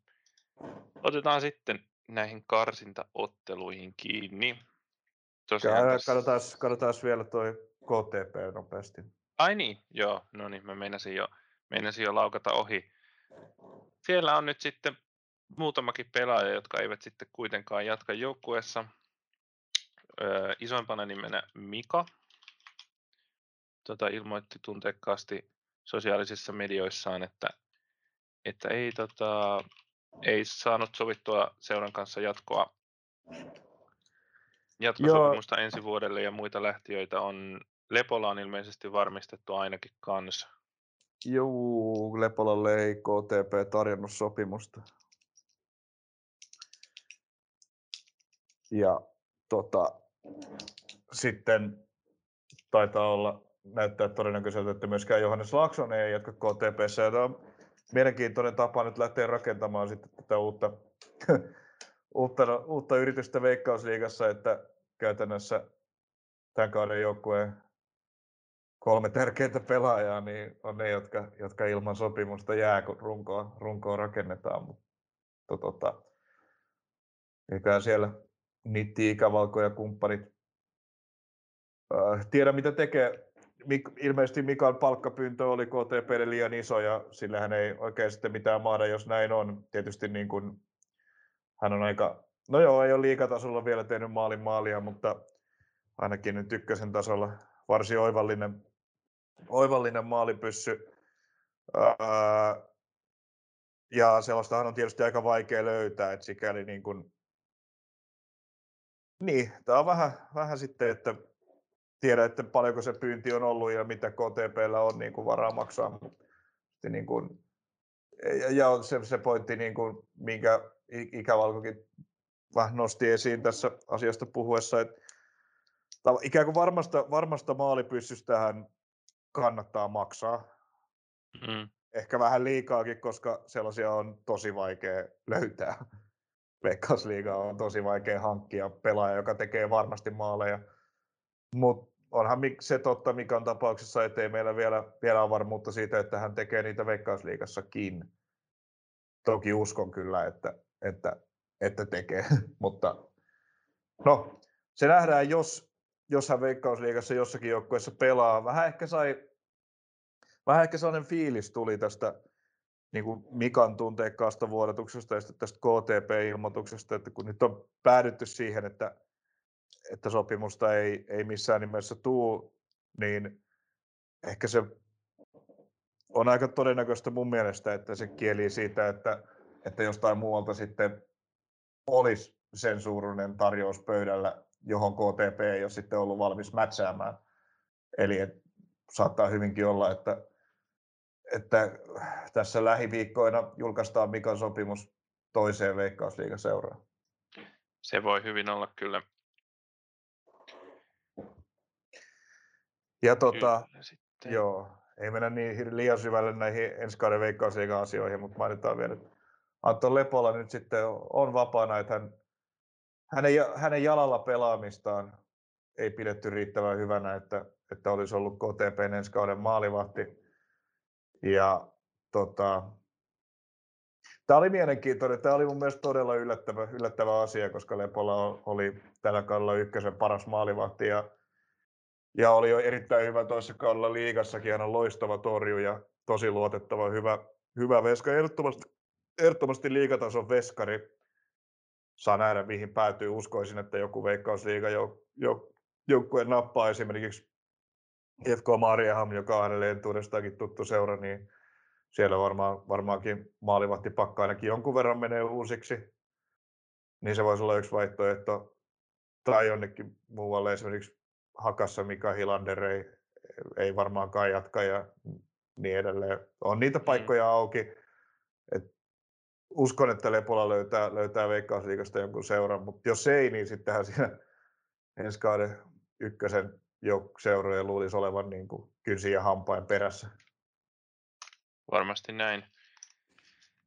Otetaan sitten näihin karsintaotteluihin kiinni. Tosiaan tässä... katsotaan, katsotaan vielä toi KTP nopeasti. Ai niin, joo, no niin, mä meinasin jo, meinasin jo laukata ohi. Siellä on nyt sitten muutamakin pelaaja, jotka eivät sitten kuitenkaan jatka joukkueessa. Öö, isoimpana nimenä Mika. Tota, ilmoitti tunteekkaasti sosiaalisissa medioissaan, että, että ei, tota, ei saanut sovittua seuran kanssa jatkoa jatkosopimusta Joo. ensi vuodelle ja muita lähtiöitä on Lepola on ilmeisesti varmistettu ainakin kanssa. Juu, Lepolalle ei KTP tarjonnut sopimusta. Ja tota, sitten taitaa olla, näyttää todennäköiseltä, että myöskään Johannes Laaksonen ei jatka KTPssä. Ja tämä on mielenkiintoinen tapa nyt lähteä rakentamaan sitten tätä uutta, uutta, uutta yritystä Veikkausliigassa, että käytännössä tämän kauden joukkueen kolme tärkeintä pelaajaa niin on ne, jotka, jotka ilman sopimusta jää, kun runkoa, runkoa rakennetaan. Mutta tota, eiköhän siellä Nitti, Ikävalko ja kumppanit äh, tiedä, mitä tekee. Mik, ilmeisesti Mikan palkkapyyntö oli KTPlle liian iso ja sillähän ei oikein sitten mitään maada, jos näin on. Tietysti niin kuin, hän on aika, no joo, ei ole liikatasolla vielä tehnyt maalin maalia, mutta ainakin nyt ykkösen tasolla varsin oivallinen, oivallinen maalipyssy. Ää, ja sellaistahan on tietysti aika vaikea löytää, että sikäli niin kuin, niin, tämä on vähän, vähän sitten, että tiedä, että paljonko se pyynti on ollut ja mitä KTPllä on niin kuin varaa maksaa. Niin kuin, ja, ja se, se pointti, niin kuin, minkä Ikävalkokin vähän nosti esiin tässä asiasta puhuessa, että ikään kuin varmasta, varmasta maalipyssystähän kannattaa maksaa. Mm. Ehkä vähän liikaakin, koska sellaisia on tosi vaikea löytää. Veikkausliiga on tosi vaikea hankkia pelaaja, joka tekee varmasti maaleja. Mutta onhan se totta mikä on tapauksessa, ettei meillä vielä, vielä ole varmuutta siitä, että hän tekee niitä Veikkausliigassakin. Toki uskon kyllä, että, että, että tekee, mutta no, se nähdään, jos, jos hän Veikkausliigassa jossakin joukkueessa pelaa. Vähän ehkä sai, vähän ehkä sellainen fiilis tuli tästä niin kuin Mikan tunteikkaasta vuodatuksesta ja tästä KTP-ilmoituksesta, että kun nyt on päädytty siihen, että, että sopimusta ei, ei missään nimessä tuu, niin ehkä se on aika todennäköistä mun mielestä, että se kieli siitä, että, että jostain muualta sitten olisi sen suuruinen tarjous pöydällä, johon KTP ei ole sitten ollut valmis mätsäämään. Eli saattaa hyvinkin olla, että että tässä lähiviikkoina julkaistaan Mikan sopimus toiseen Veikkausliigaseuraan. Se voi hyvin olla kyllä. Ja tota, joo, ei mennä niin liian syvälle näihin ensi kauden Veikkausliigan asioihin, mutta mainitaan vielä, että Anton Lepola nyt sitten on vapaana, että hän, hänen, hänen jalalla pelaamistaan ei pidetty riittävän hyvänä, että, että olisi ollut KTP ensi kauden maalivahti ja tota, Tämä oli mielenkiintoinen. Tämä oli mun mielestä todella yllättävä, yllättävä asia, koska Lepola oli tällä kaudella ykkösen paras maalivahti ja, ja oli jo erittäin hyvä toisessa kaudella liigassakin. Hän on loistava torjuja, tosi luotettava, hyvä, hyvä veska. Ehdottomasti, ehdottomasti liigatason veskari. Saa nähdä, mihin päätyy. Uskoisin, että joku veikkausliiga jo, jo, joukkue nappaa esimerkiksi IFK Mariaham, joka on hänelle entuudestaankin tuttu seura, niin siellä varmaan, varmaankin pakka ainakin jonkun verran menee uusiksi. Niin se voisi olla yksi vaihtoehto. Tai jonnekin muualle esimerkiksi Hakassa Mika Hilander ei, ei varmaankaan jatka ja niin edelleen. On niitä mm. paikkoja auki. Et uskon, että Lepola löytää, löytää Veikkausliikasta jonkun seuran, mutta jos ei, niin sittenhän siinä ensi kauden ykkösen seurojen luulisi olevan niin kuin kynsin ja hampain perässä. Varmasti näin.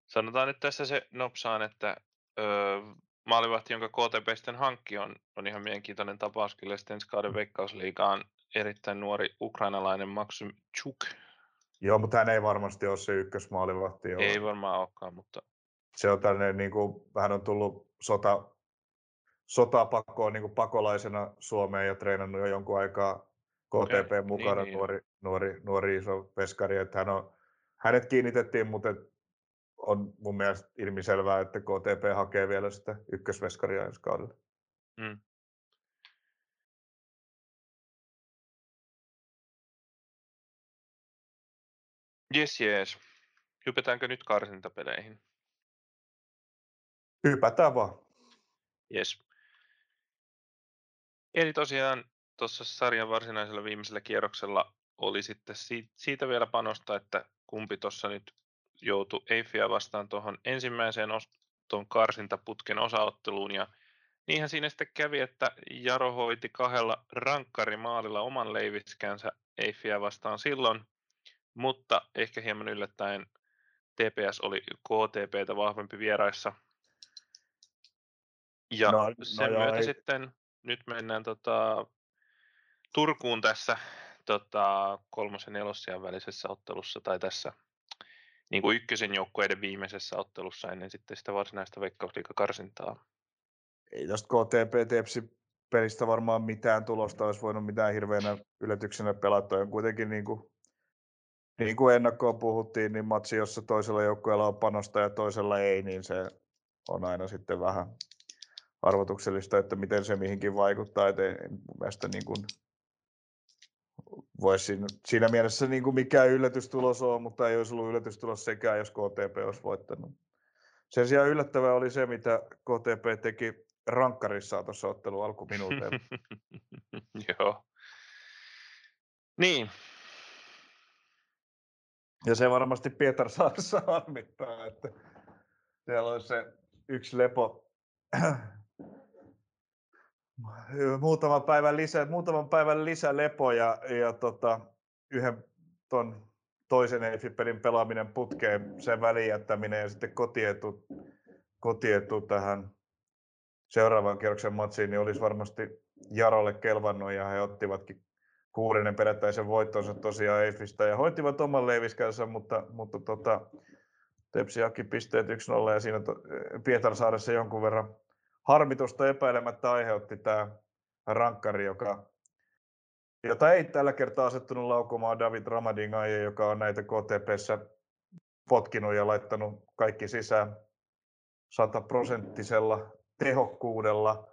Sanotaan nyt tässä se nopsaan, että öö, maalivahti, jonka KTP sitten hankki, on, on ihan mielenkiintoinen tapaus kyllä sitten ensi kauden veikkausliigaan erittäin nuori ukrainalainen Maxim Chuk. Joo, mutta hän ei varmasti ole se ykkösmaalivahti. Ei varmaan olekaan, mutta... Se on tällainen, niin kuin, vähän on tullut sota, sotapakoon niin pakolaisena Suomeen ja treenannut jo jonkun aikaa KTP ja, mukana, niin, nuori, niin. nuori, nuori iso veskari. Että hän on, hänet kiinnitettiin, mutta on mun mielestä ilmiselvää, että KTP hakee vielä sitä ykkösveskaria ensi kaudella. Mm. Jes, jes. Hypätäänkö nyt karsintapeleihin? Hypätään vaan. Jes. Eli tosiaan tuossa sarjan varsinaisella viimeisellä kierroksella oli sitten siitä vielä panosta, että kumpi tuossa nyt joutui Eiffiä vastaan tuohon ensimmäiseen tuon karsintaputken osaotteluun ja niinhän siinä sitten kävi, että Jaro hoiti kahdella rankkarimaalilla oman leiviskänsä Eiffiä vastaan silloin, mutta ehkä hieman yllättäen TPS oli KTPtä vahvempi vieraissa. Ja no, no sen no myötä joo, sitten nyt mennään tota, Turkuun tässä tota, kolmos- ja välisessä ottelussa tai tässä niin kuin ykkösen joukkueiden viimeisessä ottelussa ennen sitten sitä varsinaista veikkausliikakarsintaa. Ei tuosta KTP Tepsi pelistä varmaan mitään tulosta olisi voinut mitään hirveänä yllätyksenä pelata. On kuitenkin niin kuin, niin kuin ennakkoon puhuttiin, niin matsi, jossa toisella joukkueella on panosta ja toisella ei, niin se on aina sitten vähän arvotuksellista, että miten se mihinkin vaikuttaa. Et ei, mielestä niin kuin voisi siinä, siinä mielessä niin kuin mikään yllätystulos on, mutta ei olisi ollut yllätystulos sekään, jos KTP olisi voittanut. Sen sijaan yllättävää oli se, mitä KTP teki rankkarissa tuossa ottelun alkuminuuteilla. Joo. Niin. Ja se varmasti Pietar saa harmittaa, että siellä olisi se yksi lepo muutaman päivän lisä, muutaman päivän lisälepo ja, ja tota, yhden ton toisen Eiffipelin pelaaminen putkeen, sen välijättäminen ja sitten kotietu, kotietu tähän seuraavan kierroksen matsiin, niin olisi varmasti Jarolle kelvannut ja he ottivatkin kuudennen perättäisen voittonsa tosiaan Eiffistä ja hoitivat oman leiviskänsä, mutta, mutta tota, Tepsi pisteet 1-0 ja siinä Pietarsaaressa jonkun verran harmitusta epäilemättä aiheutti tämä rankkari, joka, jota ei tällä kertaa asettunut laukumaan David Ramadingaje, joka on näitä KTPssä potkinut ja laittanut kaikki sisään sataprosenttisella tehokkuudella.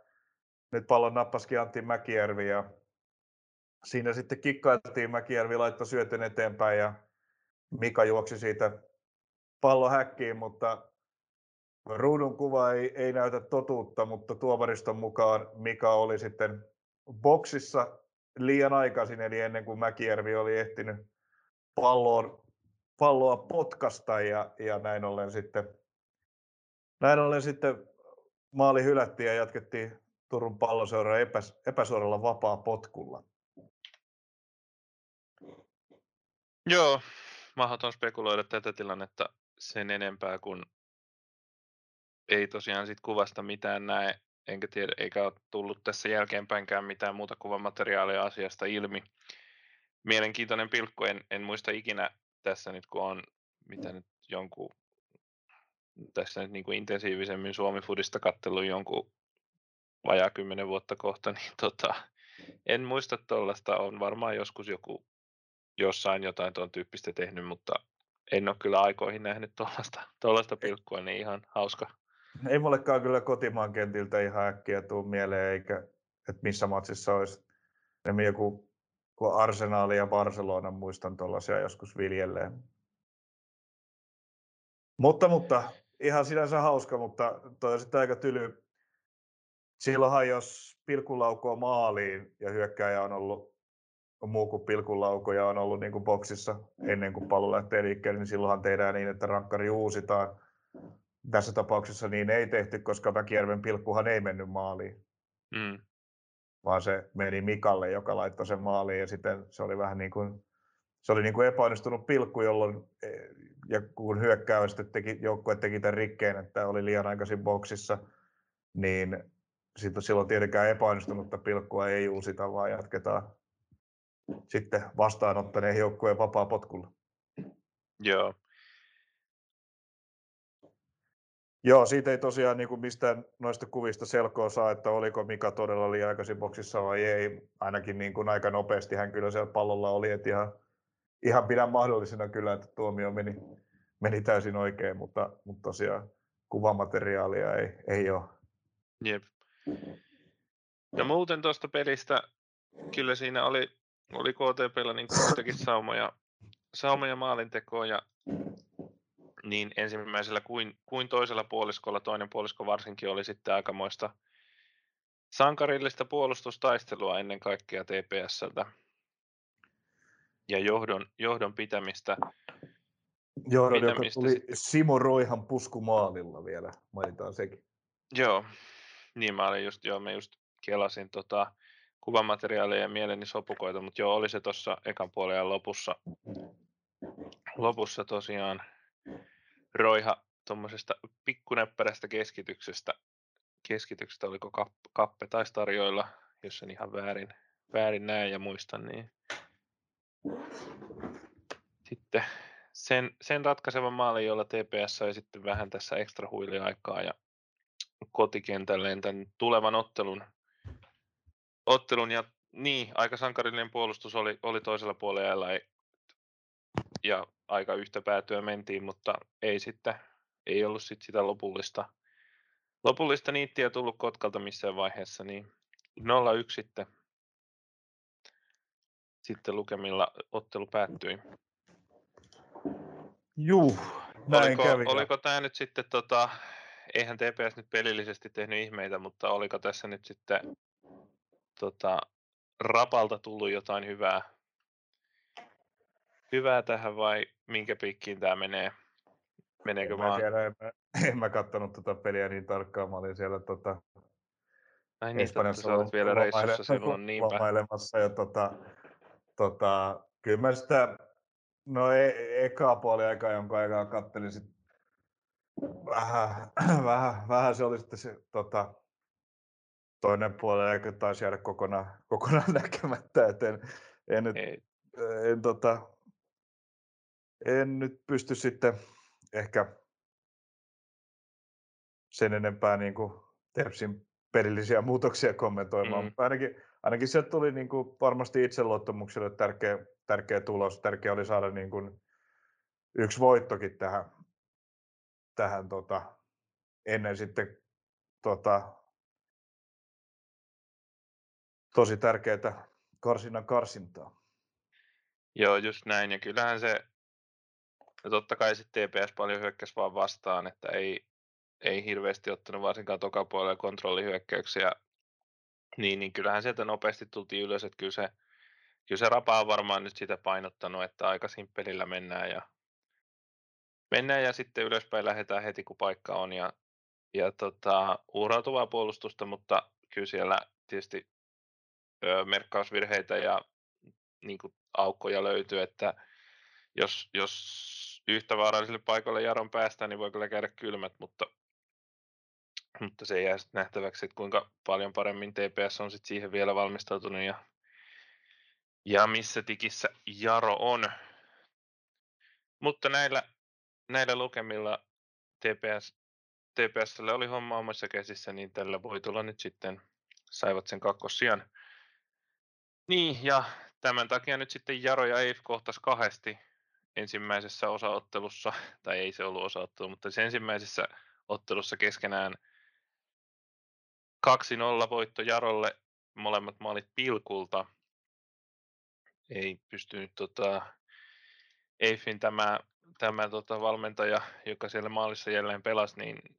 Nyt pallon nappasikin Antti Mäkijärvi ja siinä sitten kikkailtiin, Mäkijärvi laittoi syötön eteenpäin ja Mika juoksi siitä pallo häkkiin, mutta Ruudun kuva ei, ei näytä totuutta, mutta tuomariston mukaan Mika oli sitten boksissa liian aikaisin, eli ennen kuin Mäkijärvi oli ehtinyt palloon, palloa potkasta ja, ja näin ollen sitten näin ollen sitten maali hylättiin ja jatkettiin Turun palloseuran epäs, epäsuoralla vapaa potkulla. Joo, mahdoton spekuloida tätä tilannetta sen enempää, kuin ei tosiaan sit kuvasta mitään näe, enkä tiedä, eikä ole tullut tässä jälkeenpäinkään mitään muuta kuvamateriaalia asiasta ilmi. Mielenkiintoinen pilkku, en, en muista ikinä tässä nyt, kun on mitä nyt jonkun tässä nyt niin kuin intensiivisemmin Suomi-fudista kattellut jonkun vajaa kymmenen vuotta kohta, niin tota, en muista tuollaista. On varmaan joskus joku jossain jotain tuon tyyppistä tehnyt, mutta en ole kyllä aikoihin nähnyt tuollaista pilkkua, niin ihan hauska, ei mullekaan kyllä kotimaan kentiltä ihan äkkiä tuu mieleen, eikä että missä matsissa olisi enemmän joku Arsenali ja Barcelona, muistan tuollaisia joskus viljelleen. Mutta, mutta ihan sinänsä hauska, mutta toi on sitten aika tyly. Silloinhan jos pilkulauko on maaliin ja hyökkäjä on ollut muu kuin pilkulauko ja on ollut niin kuin boksissa ennen kuin pallo lähtee liikkeelle, niin silloinhan tehdään niin, että rankkari uusitaan tässä tapauksessa niin ei tehty, koska Mäkijärven pilkkuhan ei mennyt maaliin. Mm. Vaan se meni Mikalle, joka laittoi sen maaliin ja sitten se oli vähän niin kuin, se oli niin kuin epäonnistunut pilkku, jolloin e, ja kun hyökkääjä sitten teki, joukkue teki tämän rikkeen, että oli liian aikaisin boksissa, niin sitten silloin tietenkään epäonnistunutta pilkkua ei uusita, vaan jatketaan sitten vastaanottaneen joukkueen vapaa potkulla. Joo, Joo, siitä ei tosiaan niin kuin mistään noista kuvista selkoa saa, että oliko Mika todella liian aikaisin boksissa vai ei. Ainakin niin kuin aika nopeasti hän kyllä siellä pallolla oli, että ihan, ihan pidän mahdollisena kyllä, että tuomio meni, meni täysin oikein, mutta, mutta tosiaan kuvamateriaalia ei, ei ole. Jep. Ja muuten tuosta pelistä, kyllä siinä oli, oli KTPllä niin kuitenkin saumoja, saumoja maalintekoa ja niin ensimmäisellä kuin, kuin toisella puoliskolla, toinen puolisko varsinkin oli sitten aikamoista sankarillista puolustustaistelua ennen kaikkea TPSltä ja johdon, johdon pitämistä. Johdon, minä joka mistä tuli sitten Simo Roihan puskumaalilla vielä, mainitaan sekin. Joo, niin mä olin just, joo, mä just kelasin tota kuvamateriaalia ja mieleni sopukoita, mutta joo, oli se tuossa ekan puolen lopussa, lopussa tosiaan Roiha tuommoisesta pikkunäppärästä keskityksestä, keskityksestä oliko kappe, kappe taisi tarjoilla, jos en ihan väärin, väärin näe ja muistan, niin sitten sen, sen ratkaisevan maalin, jolla TPS sai sitten vähän tässä ekstra huiliaikaa ja kotikentälleen tämän tulevan ottelun, ottelun ja niin, aika sankarillinen puolustus oli, oli toisella puolella ja aika yhtä päätyä mentiin, mutta ei sitten, ei ollut sit sitä lopullista, lopullista niittiä tullut Kotkalta missään vaiheessa, niin 0-1 sitten, sitten lukemilla ottelu päättyi. Juu, näin oliko, kävi. oliko tämä nyt sitten, tota, eihän TPS nyt pelillisesti tehnyt ihmeitä, mutta oliko tässä nyt sitten tota, Rapalta tullut jotain hyvää, hyvää tähän vai minkä piikkiin tämä menee? Meneekö en vaan? Tiedä, en, mä, en mä kattonut tota peliä niin tarkkaan, mä olin siellä tota, Ai niin, totta, Espanjassa sä olet vielä lomaile- reissussa silloin, niinpä. lomailemassa ja tota, tota, kyllä mä sitä, no e- ekaa puoli aikaa, jonka aikaa kattelin sit vähän, vähän, vähän se oli sitten se tota, toinen puoli aika taisi jäädä kokonaan, kokonaan näkemättä, et en, en, nyt, Ei, en, tota, en nyt pysty sitten ehkä sen enempää niin kuin Tepsin perillisiä muutoksia kommentoimaan, Mm. mutta ainakin, ainakin sieltä tuli niin kuin varmasti itseluottamukselle tärkeä, tärkeä tulos. Tärkeä oli saada niin kuin yksi voittokin tähän, tähän tota, ennen sitten tota, tosi tärkeää karsinnan karsintaa. joo, just näin. Ja kyllähän se, ja totta kai sitten TPS paljon hyökkäsi vaan vastaan, että ei, ei hirveästi ottanut varsinkaan tokapuolella kontrollihyökkäyksiä. Niin, niin kyllähän sieltä nopeasti tultiin ylös, että kyllä se, kyllä se Rapa on varmaan nyt sitä painottanut, että aika simppelillä mennään ja mennään ja sitten ylöspäin lähdetään heti kun paikka on ja, ja tota, uhrautuvaa puolustusta, mutta kyllä siellä tietysti ö, merkkausvirheitä ja niin kuin, aukkoja löytyy, että jos, jos yhtä vaaralliselle paikalle Jaron päästään, niin voi kyllä käydä kylmät, mutta, mutta se jää sitten nähtäväksi, että kuinka paljon paremmin TPS on sit siihen vielä valmistautunut ja, ja missä tikissä Jaro on. Mutta näillä, näillä lukemilla TPS, TPSlle oli homma omassa käsissä, niin tällä voitolla nyt sitten saivat sen kakkosian. Niin, ja tämän takia nyt sitten Jaro ja Eif kohtas kahdesti ensimmäisessä osaottelussa, tai ei se ollut osaottelu, mutta se ensimmäisessä ottelussa keskenään 2-0 voitto Jarolle, molemmat maalit pilkulta. Ei pystynyt tota, Eifin tämä, tämä tota, valmentaja, joka siellä maalissa jälleen pelasi, niin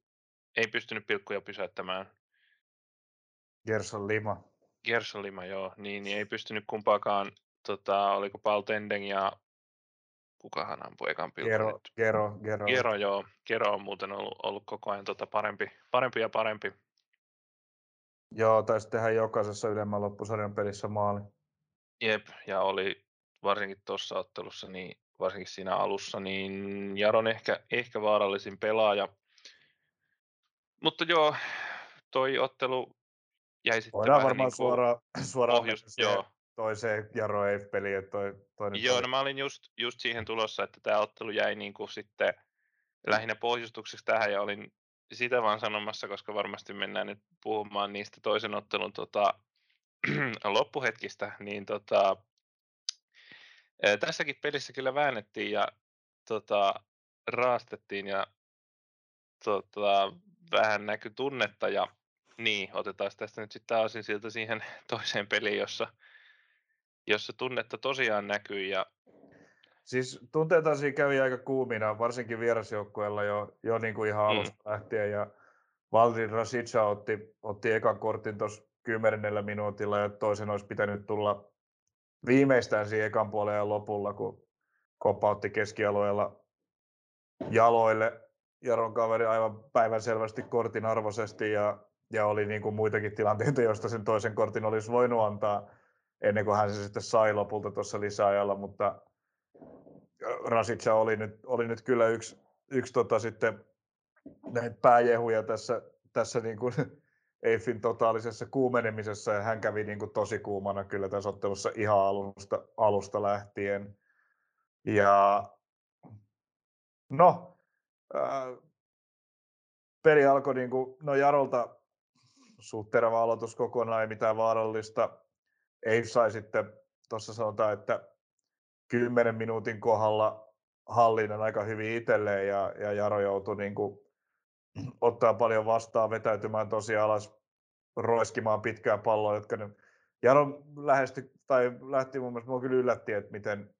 ei pystynyt pilkkuja pysäyttämään. Gerson Lima. Gerson Lima, joo, niin, niin ei pystynyt kumpaakaan, tota, oliko Paul Tendeng ja kukahan ampui ekan pilkun Gero, nyt? Gero, Gero. Gero, joo. Gero on muuten ollut, ollut koko ajan tota parempi, parempi ja parempi. Joo, taisi tehdä jokaisessa ylemmän loppusarjan pelissä maali. Jep, ja oli varsinkin tuossa ottelussa, niin varsinkin siinä alussa, niin Jaron ehkä, ehkä vaarallisin pelaaja. Mutta joo, toi ottelu jäi sitten Voidaan vähän varmaan niin kuin suoraan, suoraan siihen joo, toiseen Jaro että Toi, toi Joo, oli- no mä olin just, just siihen tulossa, että tämä ottelu jäi niin kuin sitten lähinnä pohjustukseksi tähän ja olin sitä vaan sanomassa, koska varmasti mennään nyt puhumaan niistä toisen ottelun tota, loppuhetkistä, niin tota, tässäkin pelissä kyllä väännettiin ja tota, raastettiin ja tota, vähän näkyi tunnetta ja niin, otetaan tästä nyt sitten taas siltä siihen toiseen peliin, jossa, jossa tunnetta tosiaan näkyy ja Siis tunteita siinä kävi aika kuumina, varsinkin vierasjoukkueella jo, jo niin kuin ihan Mm. alusta lähtien. Ja Valdin Rasica otti, otti ekan kortin tuossa kymmenennellä minuutilla ja toisen olisi pitänyt tulla viimeistään siinä ekan puolen ja lopulla, kun Koppa otti keskialueella jaloille. Jaron kaveri aivan päivän selvästi kortin arvoisesti ja, ja oli niin kuin muitakin tilanteita, joista sen toisen kortin olisi voinut antaa ennen kuin hän se sitten sai lopulta tuossa lisäajalla, mutta Rasica oli nyt, oli nyt kyllä yksi, yksi tota sitten näitä pääjehuja tässä, tässä niin kuin Eiffin totaalisessa kuumenemisessa ja hän kävi niin kuin tosi kuumana kyllä tässä ottelussa ihan alusta, alusta lähtien. Ja no, äh, peli alkoi niin kuin, no Jarolta suht aloitus kokonaan, ei mitään vaarallista. Ei sai sitten, tuossa sanotaan, että 10 minuutin kohdalla hallinnan aika hyvin itselleen ja, ja Jaro joutui niin kuin ottaa paljon vastaan, vetäytymään tosi alas, roiskimaan pitkää palloa, jotka ne, Jaro lähesty, tai lähti mun mielestä, kyllä yllätti, että miten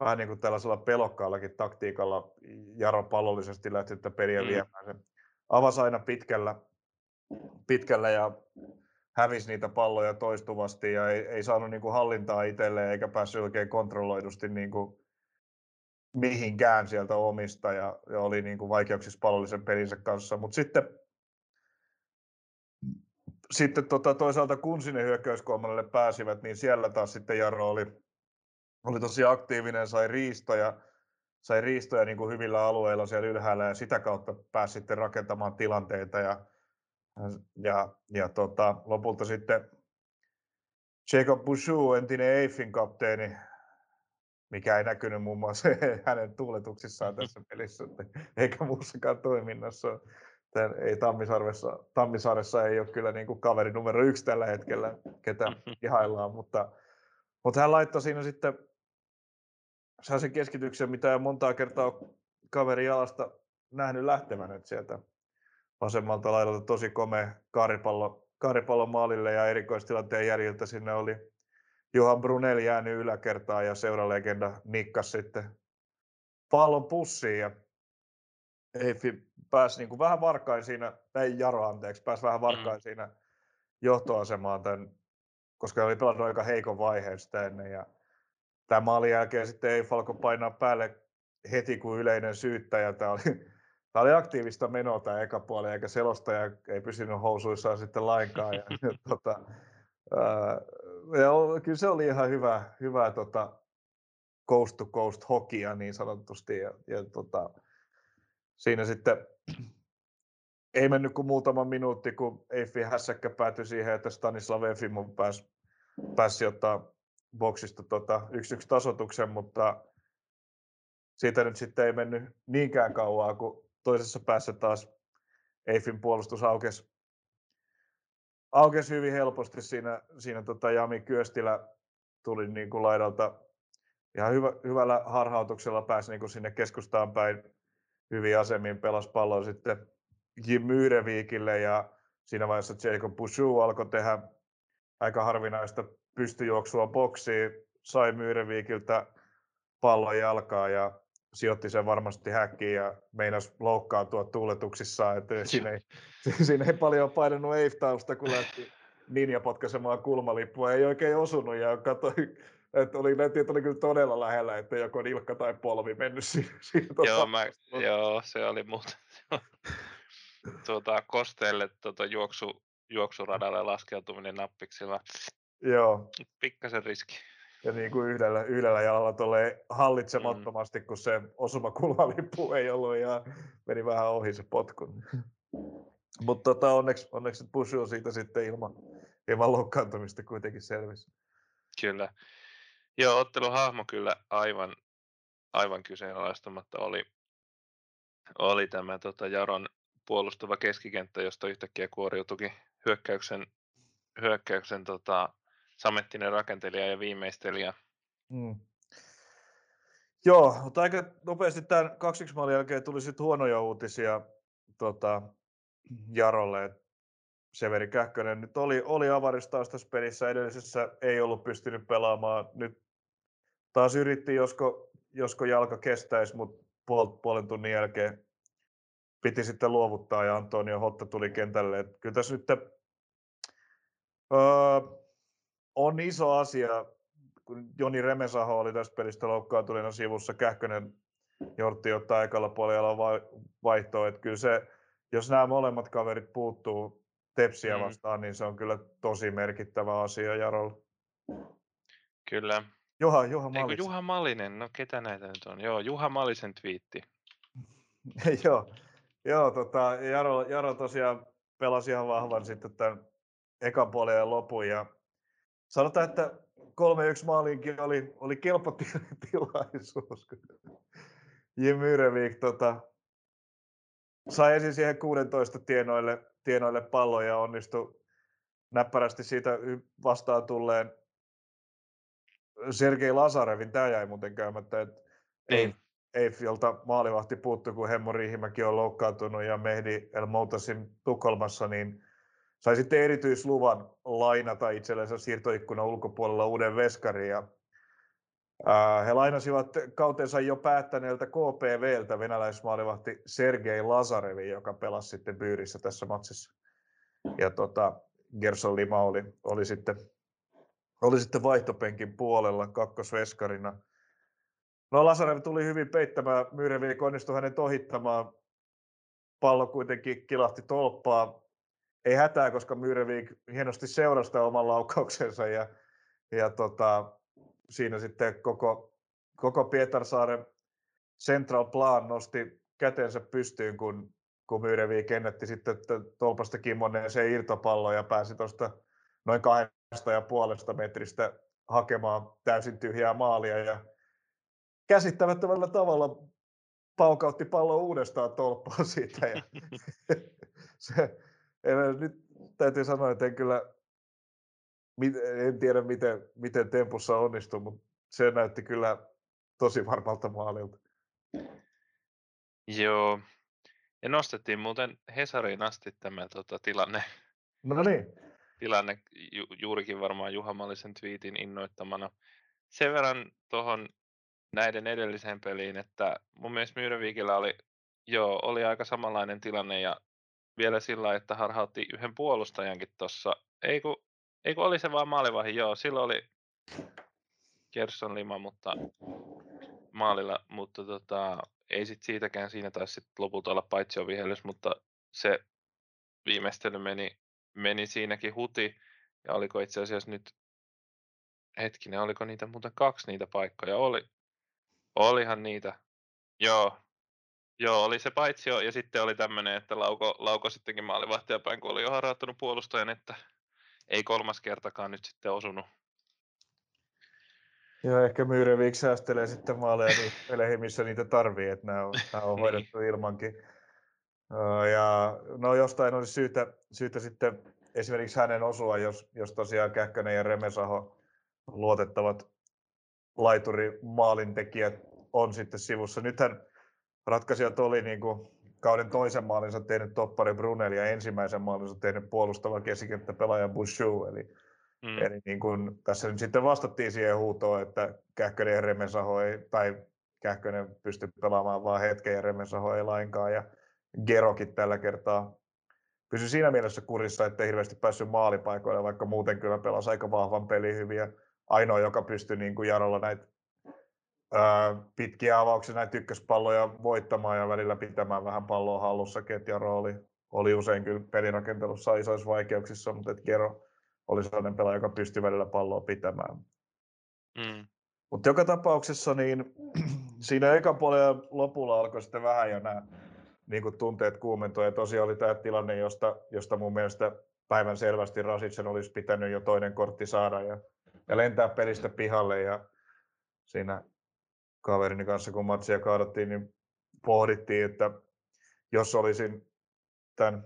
vähän niin kuin tällaisella pelokkaallakin taktiikalla Jaro pallollisesti lähti tätä peliä mm. viemään. Se avasi aina pitkällä, pitkällä ja hävisi niitä palloja toistuvasti ja ei, ei saanut niin kuin hallintaa itselleen eikä päässyt oikein kontrolloidusti niin kuin mihinkään sieltä omista ja, ja oli niin kuin vaikeuksissa pallollisen pelinsä kanssa. Mutta sitten, sitten tota, toisaalta kun sinne hyökkäyskolmannelle pääsivät, niin siellä taas sitten Jarro oli, oli tosi aktiivinen, sai riistoja, sai riistoja niin kuin hyvillä alueilla siellä ylhäällä ja sitä kautta pääsi sitten rakentamaan tilanteita ja, ja, ja tota, lopulta sitten Jacob Bouchou, entinen Eiffin kapteeni, mikä ei näkynyt muun muassa hänen tuuletuksissaan tässä pelissä, eikä muussakaan toiminnassa. Tän, ei Tammisaaressa, Tammisaaressa ei ole kyllä niin kuin kaveri numero yksi tällä hetkellä, ketä ihaillaan, mutta, mutta hän laittoi siinä sitten sen keskityksen, mitä ei montaa kertaa kaveri jalasta nähnyt lähtevän, että sieltä vasemmalta laidalta tosi komea kaaripallo, kaaripallo maalille ja erikoistilanteen jäljiltä sinne oli Johan Brunel jäänyt yläkertaan ja seuralegenda nikkas sitten pallon pussiin ja Eiffi pääsi niin kuin vähän varkain siinä, ei Jaro anteeksi, pääsi vähän varkain mm. siinä johtoasemaan tämän, koska oli pelannut aika heikon vaiheen sitä ennen ja tämän maalin jälkeen sitten ei Falko painaa päälle heti kuin yleinen syyttäjä. Tämä oli, tämä oli aktiivista menoa tämä eka puoli, eikä selostaja ei pysynyt housuissaan sitten lainkaan. Ja, ja, tota, ää, ja kyllä se oli ihan hyvä, hyvä tota, coast to coast hokia niin sanotusti. Ja, ja tota, siinä sitten ei mennyt kuin muutama minuutti, kun Eiffi hässäkkä päätyi siihen, että Stanislav Efimov pääsi, pääsi ottaa boksista tota, yksi yksi tasotuksen, mutta siitä nyt sitten ei mennyt niinkään kauaa, kun toisessa päässä taas Eiffin puolustus aukesi aukesi hyvin helposti siinä, siinä tota Jami Kyöstilä tuli niin kuin laidalta ihan hyvä, hyvällä harhautuksella pääsi niin kuin sinne keskustaan päin hyvin asemiin, pelasi pallon sitten Jim Myyreviikille ja siinä vaiheessa Jacob Bouchou alkoi tehdä aika harvinaista pystyjuoksua boksiin, sai Myyreviikiltä pallon jalkaa ja sijoitti sen varmasti häkkiin ja meinasi loukkaantua tuuletuksissaan, että siinä ei, siinä ei paljon painanut Eiftausta, kun lähti Ninja potkaisemaan kulmalippua, ei oikein osunut ja katsoi, että oli, näytti, että oli kyllä todella lähellä, että joko nilkka tai polvi mennyt siihen joo, mä, joo, se oli muuten tuota, kosteelle tuota, juoksu, juoksuradalle laskeutuminen nappiksilla. Joo. Pikkasen riski ja niin kuin yhdellä, yhdellä jalalla tulee hallitsemattomasti, mm. kun se osuma kulmalippu ei ollut ja meni vähän ohi se potku. Mutta tota, onneksi, onneksi Bushu on siitä sitten ilman, ilman loukkaantumista kuitenkin selvisi. Kyllä. Joo, otteluhahmo kyllä aivan, aivan kyseenalaistamatta oli, oli tämä tota, Jaron puolustava keskikenttä, josta yhtäkkiä kuoriutuikin hyökkäyksen, hyökkäyksen tota, samettinen rakentelija ja viimeistelijä. Mm. Joo, mutta aika nopeasti tämän 2 maalin jälkeen tuli sitten huonoja uutisia tota, Jarolle. Severi Kähkönen nyt oli, oli avaristaus tässä pelissä, edellisessä ei ollut pystynyt pelaamaan. Nyt taas yritti, josko, josko jalka kestäisi, mutta puol, puolen tunnin jälkeen piti sitten luovuttaa ja Antonio Hotta tuli kentälle. Et kyllä tässä nyt öö, on iso asia, kun Joni Remesaho oli tästä pelistä loukkaantuneena sivussa, Kähkönen Jortti ottaa ekalla puolella vaihtoa. Että kyllä se, jos nämä molemmat kaverit puuttuu Tepsiä mm. vastaan, niin se on kyllä tosi merkittävä asia Jarolla. Kyllä. Juha, Juha Malisen. Eiku Juha Malinen, no ketä näitä nyt on? Joo, Juha Malisen twiitti. Joo, Joo tota, Jaro, Jaro tosiaan pelasi ihan vahvan sitten tämän ekan puolen ja lopun. Ja sanotaan, että 3-1 maalinkin oli, oli kelpo tilaisuus. Jim Yrevik tota, sai ensin siihen 16 tienoille, tienoille pallon ja onnistui näppärästi siitä vastaan tulleen Sergei Lazarevin. Tämä jäi muuten käymättä, että niin. Eiffiltä maalivahti puuttu, kun Hemmo Riihimäki on loukkaantunut ja Mehdi El Moutasin Tukholmassa, niin sai sitten erityisluvan lainata itsellensä siirtoikkunan ulkopuolella uuden veskarin. Ja, he lainasivat kautensa jo päättäneeltä KPVltä venäläismaalivahti Sergei Lazarevi, joka pelasi sitten Byyrissä tässä matsissa. Ja tota, Gerson Lima oli, oli, sitten, oli sitten vaihtopenkin puolella kakkosveskarina. No Lasarev tuli hyvin peittämään, Myyrevik onnistui hänet ohittamaan. Pallo kuitenkin kilahti tolppaa. Ei hätää, koska Myyrevik hienosti seurasi oman laukauksensa ja, ja tota, siinä sitten koko, koko Pietarsaaren Central Plan nosti kätensä pystyyn, kun, kun Myyrevik ennätti sitten tolpasta kimmoneeseen irtopalloon ja pääsi tuosta noin kahdesta ja puolesta metristä hakemaan täysin tyhjää maalia ja käsittämättömällä tavalla paukautti pallon uudestaan tolppaan siitä. Ja se, en, nyt täytyy sanoa, että en kyllä en tiedä miten, miten tempussa onnistui, mutta se näytti kyllä tosi varmalta maalilta. Joo. Ja nostettiin muuten Hesariin asti tämä tota, tilanne. No niin. Tilanne ju, juurikin varmaan Juha Mallisen twiitin innoittamana. Sen verran tuohon näiden edelliseen peliin, että mun mielestä Myyreviikillä oli, joo, oli aika samanlainen tilanne ja vielä sillä että harhautti yhden puolustajankin tuossa. Ei ei kun oli se vaan maalivahi, joo, silloin oli Gerson Lima, mutta maalilla, mutta tota, ei sit siitäkään, siinä taisi sit lopulta olla paitsi vihellys, mutta se viimeistely meni, meni siinäkin huti, ja oliko itse asiassa nyt, hetkinen, oliko niitä muuten kaksi niitä paikkoja, oli, Olihan niitä. Joo. Joo, oli se paitsi jo, ja sitten oli tämmöinen, että Lauko, Lauko sittenkin maalivahtia päin, kun oli jo harjoittanut puolustajan, että ei kolmas kertakaan nyt sitten osunut. Joo, ehkä Myyrevik säästelee sitten maaleja niin peleihin, missä niitä tarvii, että nämä on, nämä on niin. hoidettu ilmankin. Ja no jostain olisi syytä, syytä sitten esimerkiksi hänen osua, jos, jos tosiaan Kähkönen ja Remesaho luotettavat laituri maalintekijät on sitten sivussa. Nythän ratkaisijat oli niin kuin kauden toisen maalinsa tehnyt toppari Brunel ja ensimmäisen maalinsa tehnyt puolustava keskikenttäpelaaja Bushu. Eli, mm. eli niin kuin, tässä nyt sitten vastattiin siihen huutoon, että Kähkönen ja Remesaho ei, tai Kähkönen pysty pelaamaan vaan hetken ja Remesaho ei lainkaan. Ja Gerokin tällä kertaa pysyi siinä mielessä kurissa, että ei hirveästi päässyt maalipaikoille, vaikka muuten kyllä pelasi aika vahvan peli hyviä ainoa, joka pystyi niin kuin Jarolla näitä pitkiä avauksia, näitä ykköspalloja voittamaan ja välillä pitämään vähän palloa hallussa. Jaro oli, usein kyllä pelirakentelussa isoissa vaikeuksissa, mutta että Gero oli sellainen pelaaja, joka pystyi välillä palloa pitämään. Mm. Mutta joka tapauksessa niin siinä ekan puolen lopulla alkoi sitten vähän jo nämä niin kuin tunteet kuumentua. Ja tosiaan oli tämä tilanne, josta, josta mun mielestä päivän selvästi Rasitsen olisi pitänyt jo toinen kortti saada. Ja ja lentää pelistä pihalle ja siinä kaverini kanssa, kun matsia kaadottiin, niin pohdittiin, että jos olisin tämän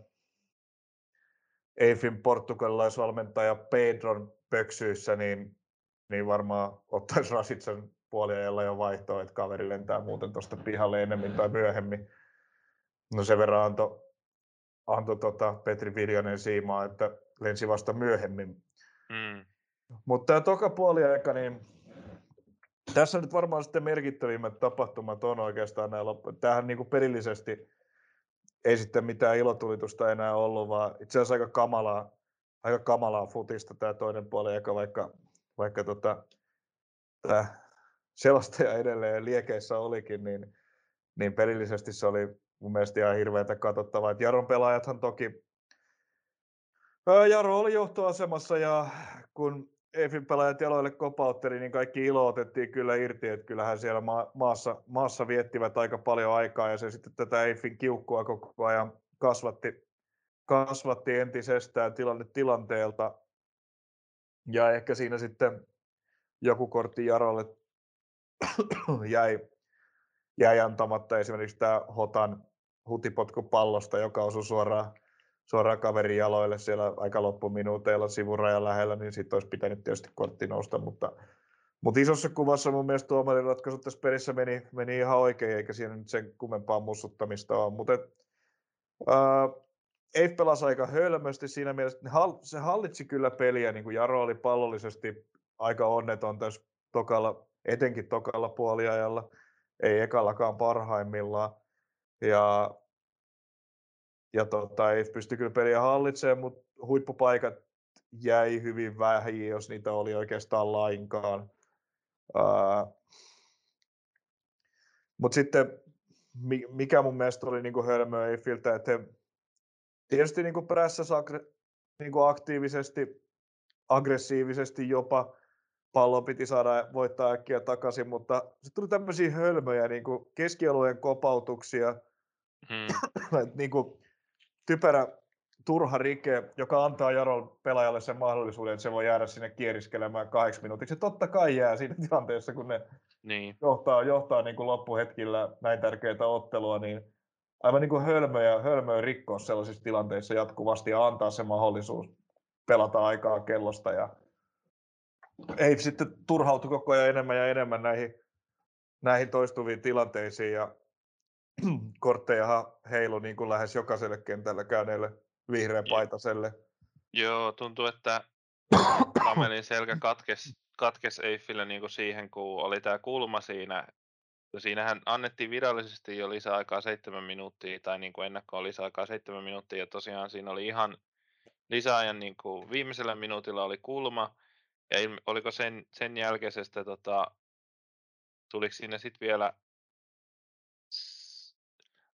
Eifin portugalilaisvalmentaja Pedron pöksyissä, niin, niin varmaan ottaisi Rasitsen puoliajalla jo vaihtoa, että kaveri lentää muuten tuosta pihalle enemmän tai myöhemmin. No sen verran antoi anto tota Petri Viljanen siimaa, että lensi vasta myöhemmin. Mm. Mutta tämä toka puoliaika, niin tässä nyt varmaan sitten merkittävimmät tapahtumat on oikeastaan loppu. Tämähän niin kuin perillisesti ei sitten mitään ilotulitusta enää ollut, vaan itse asiassa aika kamalaa, aika kamalaa futista tämä toinen puoli, aika vaikka, vaikka tota, tämä selostaja edelleen liekeissä olikin, niin niin pelillisesti se oli mun mielestä ihan hirveätä katsottavaa. Jaron pelaajathan toki, Jaro oli johtoasemassa ja kun Efin pelaajat jaloille kopautteli, niin kaikki ilo otettiin kyllä irti, että kyllähän siellä maassa, maassa viettivät aika paljon aikaa ja se sitten tätä Efin kiukkua koko ajan kasvatti, kasvatti entisestään tilanne tilanteelta. Ja ehkä siinä sitten joku kortti Jarolle jäi, jäi antamatta esimerkiksi tämä Hotan hutipotku pallosta, joka osui suoraan, suoraan kaverin jaloille siellä aika loppuminuuteilla sivurajan lähellä, niin sitten olisi pitänyt tietysti kortti nousta, mutta, mutta isossa kuvassa mun mielestä tuomarin ratkaisu tässä pelissä meni, meni ihan oikein, eikä siinä nyt sen kummempaa mussuttamista ole, mutta et, äh, ei pelasi aika hölmösti siinä mielessä, se hallitsi kyllä peliä, niin kuin Jaro oli pallollisesti aika onneton tässä tokalla, etenkin tokalla puoliajalla, ei ekallakaan parhaimmillaan. Ja, ja tota, ei pysty kyllä peliä hallitsemaan, mutta huippupaikat jäi hyvin vähin, jos niitä oli oikeastaan lainkaan. Mutta sitten mikä mun mielestä oli niin hölmöä Eiffiltä, että he tietysti niin prässäsi niin aktiivisesti, aggressiivisesti jopa, pallo piti saada voittaa äkkiä takaisin, mutta sitten tuli tämmöisiä hölmöjä niin kuin keskialueen kopautuksia, hmm. niin kuin typerä turha rike, joka antaa Jaron pelaajalle sen mahdollisuuden, että se voi jäädä sinne kieriskelemään kahdeksi minuutiksi. Ja totta kai jää siinä tilanteessa, kun ne niin. johtaa, johtaa niin kuin loppuhetkillä näin tärkeitä ottelua, niin aivan niin kuin hölmöjä, hölmöjä rikkoa sellaisissa tilanteissa jatkuvasti ja antaa se mahdollisuus pelata aikaa kellosta ja ei sitten turhautu koko ajan enemmän ja enemmän näihin, näihin toistuviin tilanteisiin ja kortteja heilu niin kuin lähes jokaiselle kentällä käyneelle vihreän paitaselle. Joo, tuntuu, että Kamelin selkä katkes, katkes Eiffille niin kuin siihen, kun oli tämä kulma siinä. Siinähän annettiin virallisesti jo lisäaikaa seitsemän minuuttia, tai niin kuin ennakkoon lisäaikaa seitsemän minuuttia, ja tosiaan siinä oli ihan lisäajan niin kuin viimeisellä minuutilla oli kulma, ja oliko sen, sen jälkeisestä, tota, tuliko siinä sitten vielä,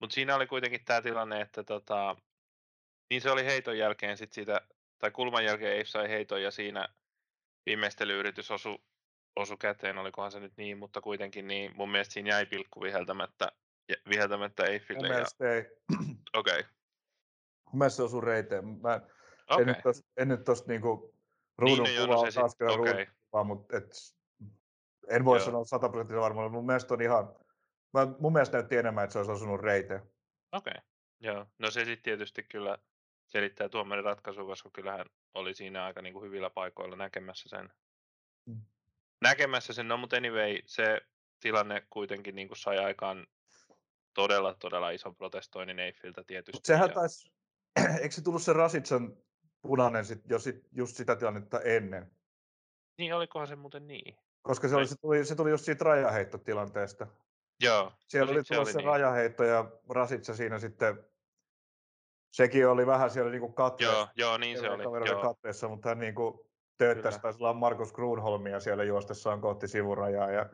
mutta siinä oli kuitenkin tämä tilanne, että tota, niin se oli heiton jälkeen sitten siitä, tai kulman jälkeen ei sai heiton ja siinä viimeistelyyritys osu, osu käteen, olikohan se nyt niin, mutta kuitenkin niin, mun mielestä siinä jäi pilkku viheltämättä, viheltämättä Eiffille. Mun mielestä ja... ei. Okei. Okay. Mun mielestä se osui reiteen. Mä okay. en nyt tosta, en nyt tosta niinku ruudun niin, kuva on taas kyllä okay. kuva, mutta et, en voi Joo. sanoa sataprosenttisen varmaan, mun mielestä on ihan, mä, mun mielestä näytti enemmän, että se olisi osunut reiteen. Okei, okay. joo. No se sitten tietysti kyllä selittää tuomarin ratkaisu, koska kyllähän oli siinä aika niin kuin hyvillä paikoilla näkemässä sen. Mm. Näkemässä sen, no mutta anyway, se tilanne kuitenkin niin kuin sai aikaan todella, todella ison protestoinnin Eiffiltä tietysti. Mut sehän taisi, eikö se tullut se Rasitsan punainen sit, jo sit, just sitä tilannetta ennen. Niin, olikohan se muuten niin? Koska se, oli, se, tuli, se tuli just siitä rajaheittotilanteesta. Joo. Siellä oli se niin. rajaheitto ja Rasitsa siinä sitten, sekin oli vähän siellä niinku katteessa. Joo, joo niin se oli. Joo. katteessa, mutta hän niinku tööttäisi taisi olla Markus Grunholmia siellä juostessaan kohti sivurajaa ja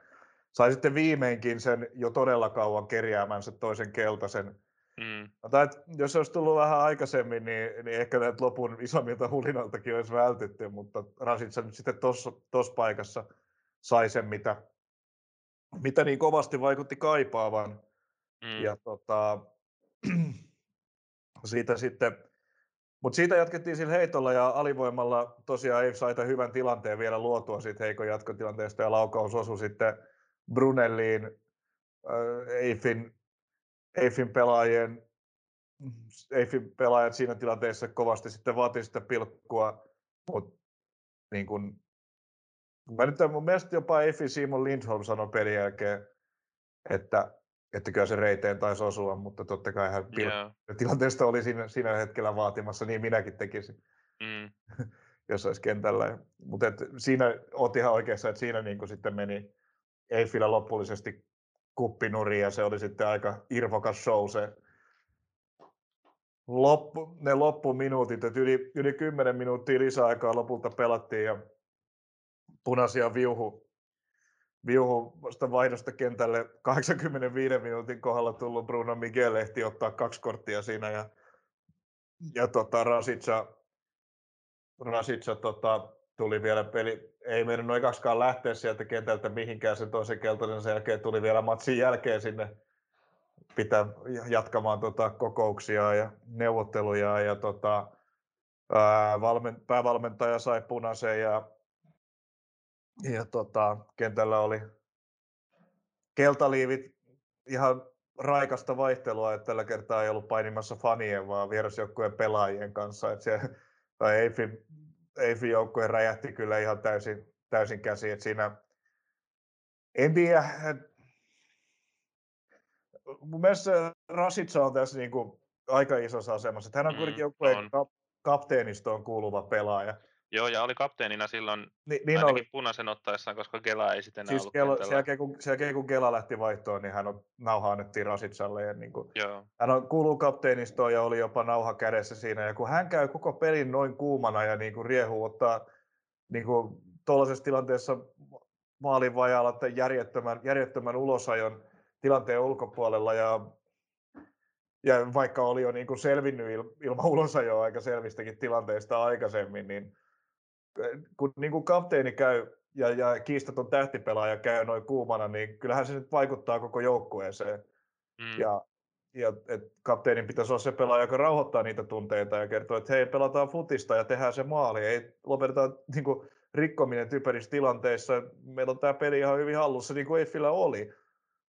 sai sitten viimeinkin sen jo todella kauan kerjäämänsä toisen keltaisen Mm. Tai, jos olisi tullut vähän aikaisemmin, niin, niin ehkä näitä lopun isommilta hulinoiltakin olisi vältytty, mutta Rasitsa nyt sitten tuossa paikassa sai sen, mitä, mitä niin kovasti vaikutti kaipaavan. Mm. Ja tota, siitä sitten, mutta siitä jatkettiin sillä heitolla ja alivoimalla tosiaan ei sai hyvän tilanteen vielä luotua siitä heikon jatkotilanteesta ja laukaus osui sitten Brunelliin, äh, Eiffin Eiffin pelaajien Eiffin pelaajat siinä tilanteessa kovasti sitten vaati sitä pilkkua, mutta niin kun, mä nyt mun mielestä jopa Eiffin Simon Lindholm sanoi pelin jälkeen, että, että kyllä se reiteen taisi osua, mutta totta kai hän yeah. tilanteesta oli siinä, siinä hetkellä vaatimassa, niin minäkin tekisin, mm. jos olisi kentällä. Mutta siinä olet ihan oikeassa, että siinä niin sitten meni Eiffillä lopullisesti kuppinuri ja se oli sitten aika irvokas show se loppu, ne loppuminuutit, että yli, yli 10 minuuttia lisäaikaa lopulta pelattiin ja punaisia viuhu, viuhusta vaihdosta kentälle 85 minuutin kohdalla tullut Bruno Miguel ehti ottaa kaksi korttia siinä ja, ja tota, Rasica, Rasica tota, tuli vielä peli, ei mennyt noin kaksikaan lähteä sieltä kentältä mihinkään sen toisen keltaisen, sen jälkeen tuli vielä matsin jälkeen sinne pitää jatkamaan tota, kokouksia ja neuvotteluja ja tota, ää, valmen, päävalmentaja sai punaisen ja, ja tota, kentällä oli keltaliivit ihan raikasta vaihtelua, että tällä kertaa ei ollut painimassa fanien, vaan vierasjoukkueen pelaajien kanssa. Että se, tai Eifin joukkue räjähti kyllä ihan täysin, täysin käsi. Että siinä, en tiedä, mun mielestä Rasitsa on tässä niin kuin aika isossa asemassa. Hän on mm, kuitenkin joukkueen kap, kapteenistoon kuuluva pelaaja. Joo, ja oli kapteenina silloin Ni, niin ainakin oli. punaisen ottaessaan, koska Gela ei sitten siis ollut Gela, sen, jälkeen, kun, sen jälkeen, kun Gela lähti vaihtoon, niin hän on, nauha annettiin Rasitsalle. Ja niin kuin, Joo. Hän on, kuuluu kapteenistoon ja oli jopa nauha kädessä siinä. Ja kun hän käy koko pelin noin kuumana ja niin kuin riehuu ottaa niin kuin, tuollaisessa tilanteessa maalin vajalla järjettömän, järjettömän ulosajon tilanteen ulkopuolella ja ja vaikka oli jo niin kuin selvinnyt ilman ulosajoa aika selvistäkin tilanteista aikaisemmin, niin kun niin kuin kapteeni käy ja, ja kiistaton tähtipelaaja käy noin kuumana, niin kyllähän se nyt vaikuttaa koko joukkueeseen. Mm. Ja, ja et kapteenin pitäisi olla se pelaaja, joka rauhoittaa niitä tunteita ja kertoo, että hei, pelataan futista ja tehdään se maali. Ei lopeteta niin kuin, rikkominen typerissä tilanteissa. Meillä on tämä peli ihan hyvin hallussa, niin kuin Eiffillä oli.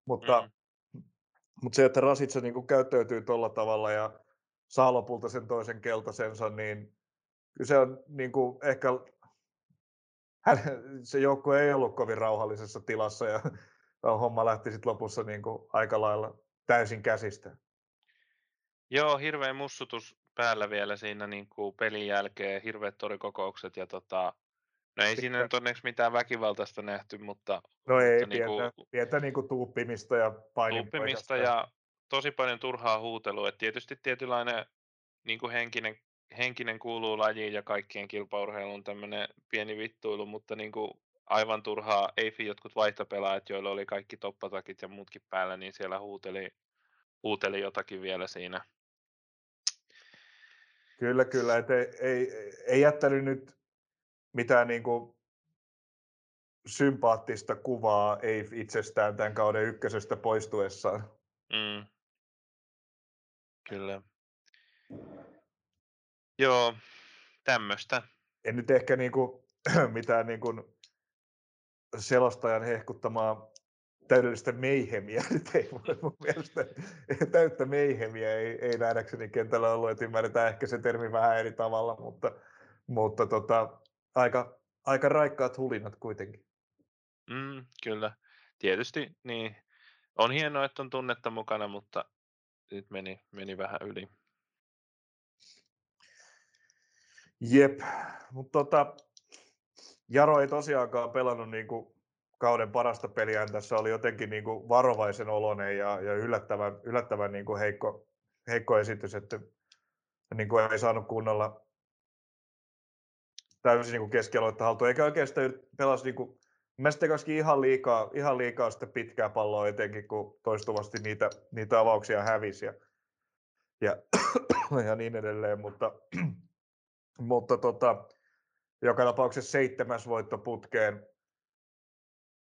Mutta, mm. mutta se, että Rasitsa niin kuin käyttäytyy tuolla tavalla ja saa lopulta sen toisen keltaisensa, niin se on niin kuin ehkä hän, se joukkue ei ollut kovin rauhallisessa tilassa ja homma lähti sitten lopussa niin kuin aika lailla täysin käsistä. Joo, hirveä mussutus päällä vielä siinä niin kuin pelin jälkeen, hirveät torikokoukset ja tota, no ei siinä nyt onneksi mitään väkivaltaista nähty, mutta... No ei, mutta pientä, niin kuin, pientä niin kuin tuuppimista ja. Tuuppimista ja tosi paljon turhaa huutelua, että tietysti tietynlainen niin kuin henkinen henkinen kuuluu lajiin ja kaikkien kilpaurheilun tämmöinen pieni vittuilu, mutta niin kuin aivan turhaa Eifi jotkut vaihtopelaajat, joilla oli kaikki toppatakit ja muutkin päällä, niin siellä huuteli, huuteli jotakin vielä siinä. Kyllä, kyllä. Et ei, ei, ei jättänyt nyt mitään niin kuin sympaattista kuvaa ei itsestään tämän kauden ykkösestä poistuessaan. Mm. Kyllä. Joo, tämmöistä. En nyt ehkä niinku, mitään niinku selostajan hehkuttamaa täydellistä meihemiä nyt ei voi mun mielestä täyttä meihemiä ei, ei nähdäkseni kentällä ollut, että ymmärretään ehkä se termi vähän eri tavalla, mutta, mutta tota, aika, aika raikkaat hulinat kuitenkin. Mm, kyllä, tietysti niin. On hienoa, että on tunnetta mukana, mutta nyt meni, meni vähän yli. Jep, mutta tota, Jaro ei tosiaankaan pelannut niin kuin kauden parasta peliä. Tässä oli jotenkin niin kuin varovaisen oloinen ja, ja yllättävän, yllättävän niin kuin heikko, heikko esitys, että niin kuin ei saanut kunnolla täysin niin keskialoittaa haltuun, eikä oikeastaan pelasi niin kuin, ihan liikaa, ihan liikaa sitä pitkää palloa etenkin, kun toistuvasti niitä, niitä avauksia hävisi ja, ja, ja niin edelleen, mutta mutta tota, joka tapauksessa seitsemäs voitto putkeen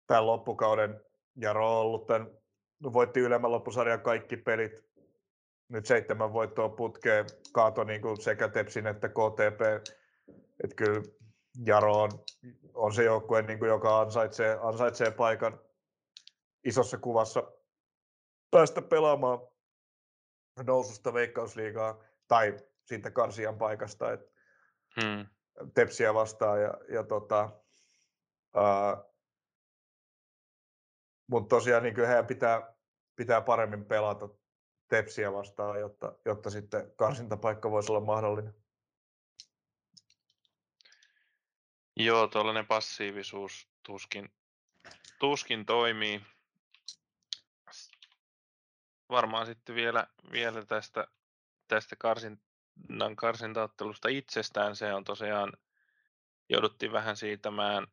tämän loppukauden. Jaro on ollut tämän, voitti ylemmän loppusarjan kaikki pelit. Nyt seitsemän voittoa putkeen, kaato niin kuin sekä Tepsin että KTP. Että kyllä Jaro on, on se joukkue, niin kuin, joka ansaitsee, ansaitsee paikan isossa kuvassa päästä pelaamaan noususta veikkausliigaa tai siitä karsian paikasta. Et hmm. Tepsiä vastaan. Ja, ja tota, uh, mutta tosiaan niin heidän pitää, pitää paremmin pelata Tepsiä vastaan, jotta, jotta sitten karsintapaikka voisi olla mahdollinen. Joo, tuollainen passiivisuus tuskin, tuskin toimii. Varmaan sitten vielä, vielä tästä, tästä karsin, karsintaottelusta itsestään. Se on tosiaan, jouduttiin vähän siitämään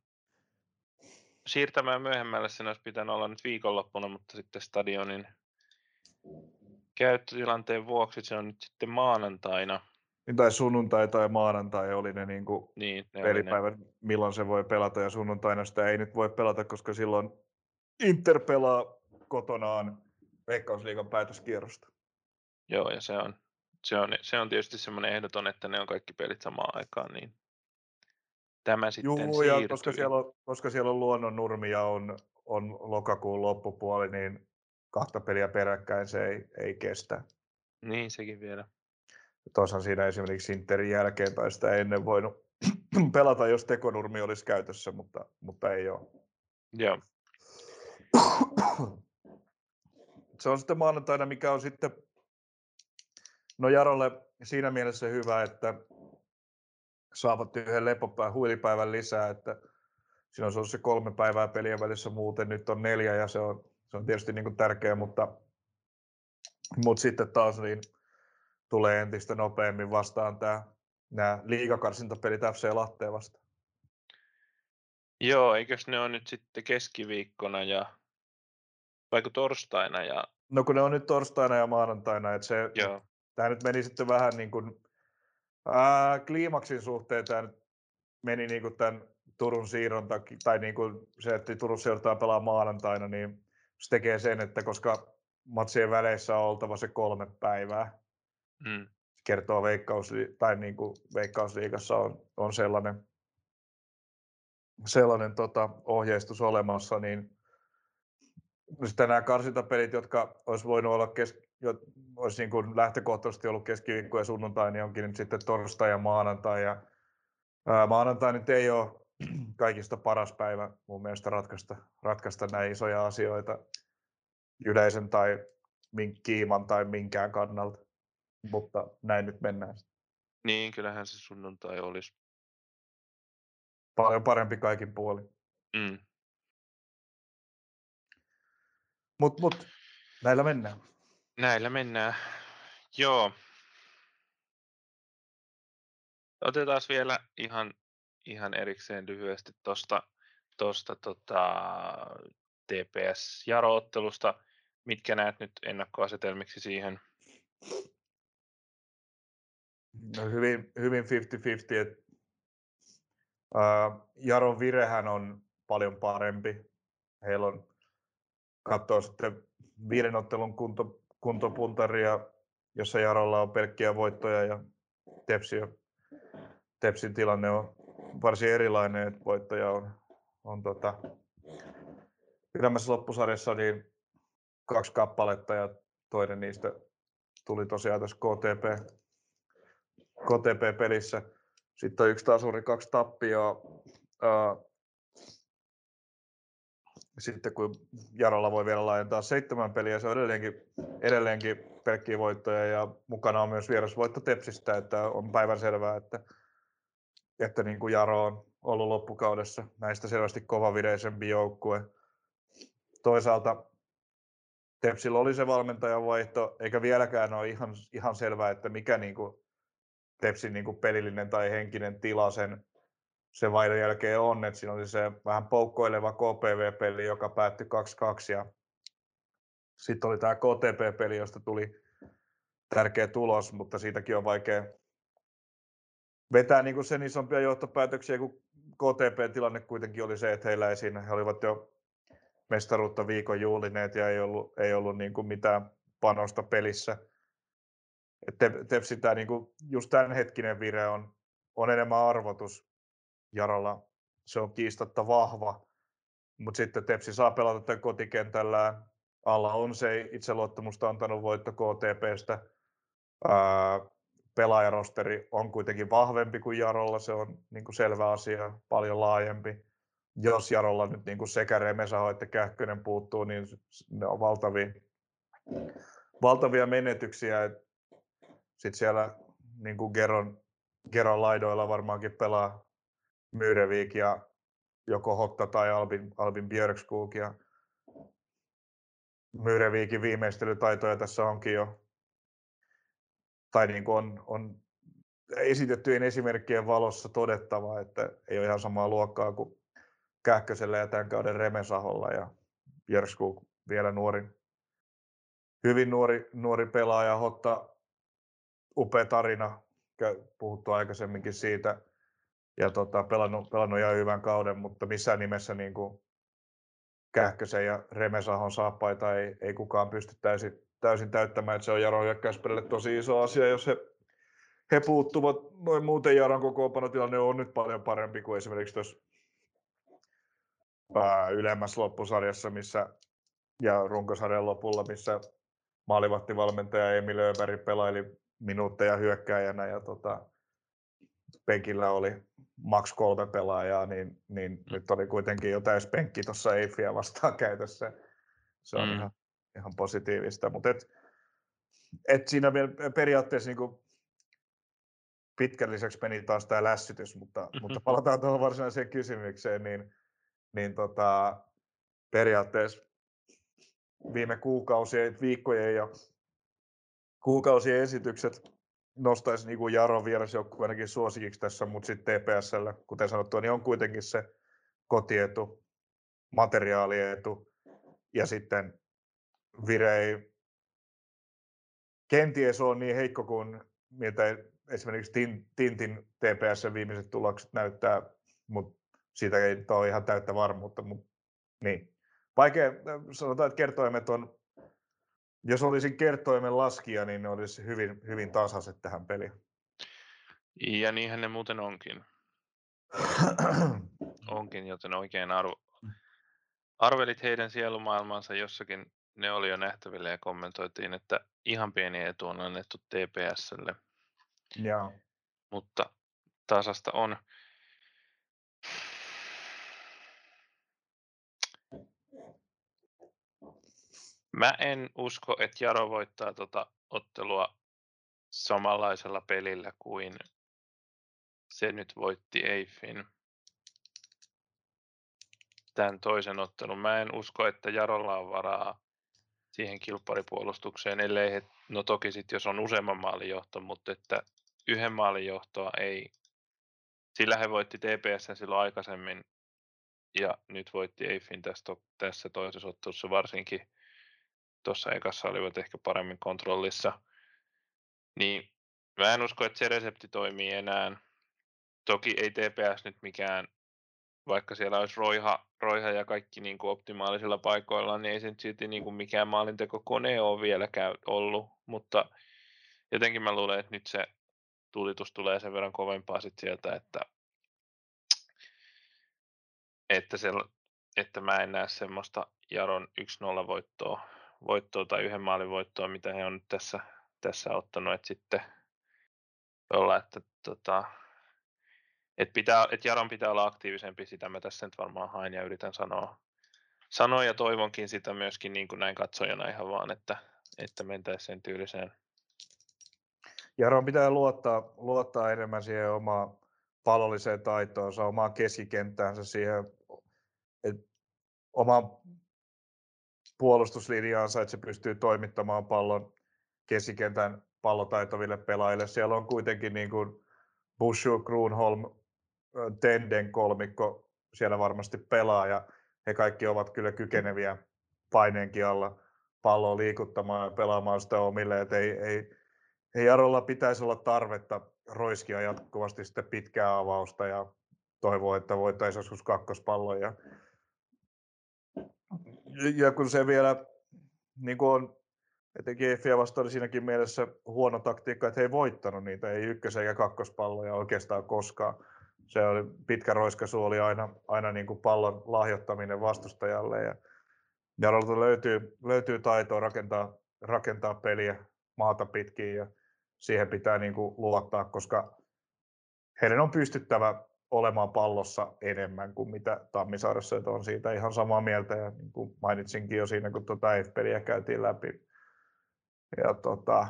siirtämään myöhemmälle sen olisi pitänyt olla nyt viikonloppuna, mutta sitten stadionin käyttötilanteen vuoksi se on nyt sitten maanantaina. Niin tai sunnuntai tai maanantai oli ne, niin kuin Niin, ne pelipäivät, ne. milloin se voi pelata ja sunnuntaina sitä ei nyt voi pelata, koska silloin Inter pelaa kotonaan Veikkausliigan päätöskierrosta. Joo, ja se on, se on, se on tietysti semmoinen ehdoton, että ne on kaikki pelit samaan aikaan, niin tämä sitten Juu, ja koska siellä, on, koska siellä on ja on, on lokakuun loppupuoli, niin kahta peliä peräkkäin se ei, ei kestä. Niin, sekin vielä. Tuossa siinä esimerkiksi Interin jälkeen tai sitä ennen voinut pelata, jos tekonurmi olisi käytössä, mutta, mutta ei ole. Joo. Se on sitten maanantaina, mikä on sitten no Jarolle siinä mielessä hyvä, että saavat yhden lepopään huilipäivän lisää, että siinä on ollut se kolme päivää pelien välissä muuten, nyt on neljä ja se on, se on tietysti niin kuin tärkeä, mutta, mutta sitten taas niin tulee entistä nopeammin vastaan tämä, nämä liigakarsintapelit FC Lahteen vastaan. Joo, eikös ne on nyt sitten keskiviikkona ja vaikka torstaina? Ja... No kun ne on nyt torstaina ja maanantaina, että se, Joo. Tämä nyt meni sitten vähän niin kuin, ää, kliimaksin suhteen tämä nyt meni niin kuin tämän Turun siirron takia, tai niin kuin se, että Turussa joudutaan pelaamaan maanantaina, niin se tekee sen, että koska matsien väleissä on oltava se kolme päivää, mm. kertoo veikkaus, tai niin kuin veikkausliigassa on, on sellainen, sellainen tota, ohjeistus olemassa, niin sitten nämä karsintapelit, jotka olisi voinut olla kes, jo, olisi niin kuin lähtökohtaisesti ollut keskiviikko ja sunnuntai, niin onkin nyt sitten torstai ja maanantai. Ja, ää, maanantai nyt ei ole kaikista paras päivä mun mielestä ratkaista, ratkaista näin isoja asioita yleisen tai kiiman tai minkään kannalta, mutta näin nyt mennään. Niin, kyllähän se sunnuntai olisi. Paljon parempi kaikin puolin. Mm. Mut, mut, näillä mennään. Näillä mennään. Joo. Otetaan vielä ihan, ihan erikseen lyhyesti tuosta tosta, tota, TPS-jaroottelusta. Mitkä näet nyt ennakkoasetelmiksi siihen? No hyvin, hyvin 50-50. Et, uh, Jaron virehän on paljon parempi. Heillä on katsoa sitten viiden ottelun kunto, kuntopuntaria, jossa Jarolla on pelkkiä voittoja ja Tepsi, Tepsin tilanne on varsin erilainen, että voittoja on, on tota, pidemmässä loppusarjassa niin kaksi kappaletta ja toinen niistä tuli tosiaan tässä KTP, KTP-pelissä. Sitten on yksi tasuri, kaksi tappioa sitten kun Jarolla voi vielä laajentaa seitsemän peliä, se on edelleenkin, edelleenkin pelkkiä voittoja ja mukana on myös vierasvoitto Tepsistä, että on päivän selvää, että, että niin kuin Jaro on ollut loppukaudessa näistä selvästi kovavideisempi joukkue. Toisaalta Tepsillä oli se valmentajan vaihto, eikä vieläkään ole ihan, ihan selvää, että mikä niin kuin Tepsin niin kuin pelillinen tai henkinen tila sen sen vaihdon jälkeen on, että siinä oli se vähän poukkoileva KPV-peli, joka päättyi 2-2 ja sitten oli tämä KTP-peli, josta tuli tärkeä tulos, mutta siitäkin on vaikea vetää niin kuin sen isompia johtopäätöksiä, kun KTP-tilanne kuitenkin oli se, että heillä ei siinä, he olivat jo mestaruutta viikon juulineet ja ei ollut, ei ollut niin kuin mitään panosta pelissä. Tepsi tämä niin kuin, just hetkinen vire on, on enemmän arvotus Jaralla se on kiistatta vahva, mutta sitten Tepsi saa pelata tämän kotikentällä. Alla on se itseluottamusta antanut voitto KTPstä. Ää, pelaajarosteri on kuitenkin vahvempi kuin Jarolla, se on niin kuin selvä asia, paljon laajempi. Jos Jarolla nyt niin kuin sekä Remesaho että Kähkönen puuttuu, niin ne on valtavia, valtavia menetyksiä. Sitten siellä niin kuin Geron, Geron laidoilla varmaankin pelaa Myrevik ja joko Hotta tai Albin, Albin Björkskog. Ja Myrevikin viimeistelytaitoja tässä onkin jo, tai niin kuin on, on esitettyjen esimerkkien valossa todettava, että ei ole ihan samaa luokkaa kuin Kähkösellä ja tämän kauden Remesaholla ja Jörskuk vielä nuori, hyvin nuori, nuori pelaaja, Hotta upea tarina, puhuttu aikaisemminkin siitä ja tota, pelannut, pelannut ihan hyvän kauden, mutta missään nimessä niin kuin Kähkösen ja Remesahon saappaita ei, ei kukaan pysty täysin, täysin täyttämään, että se on Jaron hyökkäyspelille tosi iso asia, jos he, he puuttuvat. Noin muuten Jaron kokoonpanotilanne on nyt paljon parempi kuin esimerkiksi tuossa ylemmässä loppusarjassa missä, ja runkosarjan lopulla, missä maalivahtivalmentaja Emil Öberg pelaili minuutteja hyökkääjänä ja tota, penkillä oli maks kolme pelaajaa, niin, niin mm. nyt oli kuitenkin jo täys penkki tuossa Eiffiä vastaan käytössä. Se on mm. ihan, ihan positiivista, mutta et, et siinä periaatteessa niin pitkän lisäksi meni taas tämä lässytys, mutta, mutta palataan tuohon varsinaiseen kysymykseen, niin, niin tota, periaatteessa viime kuukausien, viikkojen ja kuukausien esitykset nostaisi niin kuin Jaron vierasjoukku ainakin suosikiksi tässä, mutta sitten TPSllä, kuten sanottua, niin on kuitenkin se kotietu, materiaalietu ja sitten Vire ei kenties ole niin heikko kuin miltä esimerkiksi Tintin TPS viimeiset tulokset näyttää, mutta siitä ei ole ihan täyttä varmuutta. Mutta, niin. Vaikea, sanotaan, että kertoimet on jos olisin kertoimen laskija, niin ne olisi hyvin, hyvin tasaiset tähän peliin. Ja niinhän ne muuten onkin. onkin, joten oikein arvo, arvelit heidän sielumaailmansa jossakin, ne oli jo nähtävillä ja kommentoitiin, että ihan pieni etu on annettu TPSlle. Joo. Mutta tasasta on. Mä en usko, että Jaro voittaa tota ottelua samanlaisella pelillä kuin se nyt voitti Eiffin tämän toisen ottelun. Mä en usko, että Jarolla on varaa siihen kilpparipuolustukseen, ellei he, no toki sitten jos on useamman maalin johto, mutta että yhden maalin johtoa ei, sillä he voitti TPS silloin aikaisemmin ja nyt voitti Eiffin tässä toisessa ottelussa varsinkin tuossa ekassa olivat ehkä paremmin kontrollissa. Niin mä en usko, että se resepti toimii enää. Toki ei TPS nyt mikään, vaikka siellä olisi roiha, roiha ja kaikki niin kuin optimaalisilla paikoilla, niin ei se nyt silti niin kuin mikään kone ole vielä käy, ollut. Mutta jotenkin mä luulen, että nyt se tulitus tulee sen verran kovempaa sit sieltä, että, että, se, että mä en näe semmoista Jaron 1-0 voittoa voittoa tai yhden maalin voittoa, mitä he on nyt tässä, tässä ottanut, että sitten olla, että tota, et pitää, et Jaron pitää olla aktiivisempi, sitä mä tässä nyt varmaan hain ja yritän sanoa, sanoa ja toivonkin sitä myöskin niin kuin näin katsojana ihan vaan, että, että mentäisiin sen tyyliseen. Jaron pitää luottaa, luottaa enemmän siihen omaan pallolliseen taitoonsa, omaan keskikenttäänsä, siihen että omaan puolustuslinjaansa, että se pystyy toimittamaan pallon keskikentän pallotaitoville pelaajille. Siellä on kuitenkin niin kuin Bushu, Grunholm, Tenden kolmikko siellä varmasti pelaa ja he kaikki ovat kyllä kykeneviä paineenkin alla palloa liikuttamaan ja pelaamaan sitä omille. Et ei, ei, ei Jarolla pitäisi olla tarvetta roiskia jatkuvasti sitten pitkää avausta ja toivoa, että voitaisiin joskus kakkospallon. Ja ja kun se vielä niin kuin on etenkin Effiä vastaan oli siinäkin mielessä huono taktiikka, että he ei voittanut niitä, ei ykkös- eikä kakkospalloja oikeastaan koskaan. Se oli, pitkä roiskaisu oli aina, aina niin kuin pallon lahjoittaminen vastustajalle ja Jarolta löytyy, löytyy taitoa rakentaa, rakentaa peliä maata pitkin ja siihen pitää niin kuin luottaa, koska heidän on pystyttävä olemaan pallossa enemmän kuin mitä Tammisaaressa, että on siitä ihan samaa mieltä ja niin kuin mainitsinkin jo siinä, kun tuota F-peliä käytiin läpi. Ja tota,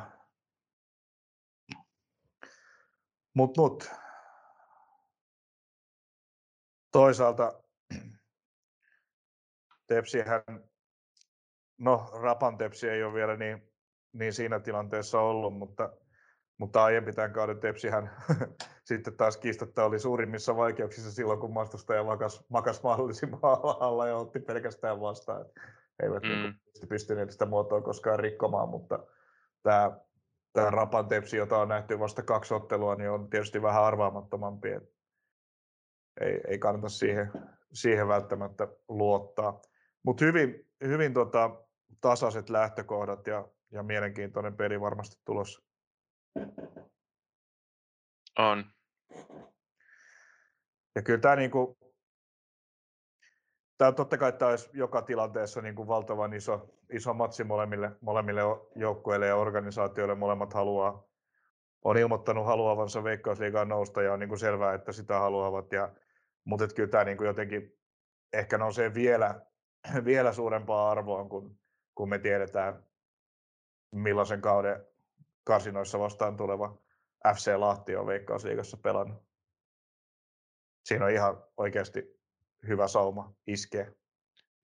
mut, mut. Toisaalta Tepsihän, no Rapan Tepsi ei ole vielä niin, niin siinä tilanteessa ollut, mutta, mutta aiempi tämän kauden Tepsihän sitten taas kiistatta oli suurimmissa vaikeuksissa silloin, kun vastustaja makas, makas mahdollisimman alhaalla ja otti pelkästään vastaan. Eivät mm. niin pystyneet sitä muotoa koskaan rikkomaan, mutta tämä, tämä Rapan tepsi, jota on nähty vasta kaksi ottelua, niin on tietysti vähän arvaamattomampi. Ei, ei kannata siihen, siihen välttämättä luottaa. Mutta hyvin, hyvin tota, tasaiset lähtökohdat ja, ja mielenkiintoinen peli varmasti tulossa. On. Ja kyllä tämä niin kuin, tämä totta kai tämä olisi joka tilanteessa niin kuin valtavan iso, iso matsi molemmille, molemmille joukkueille ja organisaatioille. Molemmat haluaa, on ilmoittanut haluavansa Veikkausliigaan nousta ja on niin kuin selvää, että sitä haluavat. Ja, mutta kyllä tämä niin kuin jotenkin ehkä nousee vielä, vielä suurempaa arvoa, kun, kun me tiedetään, millaisen kauden kasinoissa vastaan tuleva FC Lahti on Veikkausliigassa pelannut. Siinä on ihan oikeasti hyvä sauma iskee.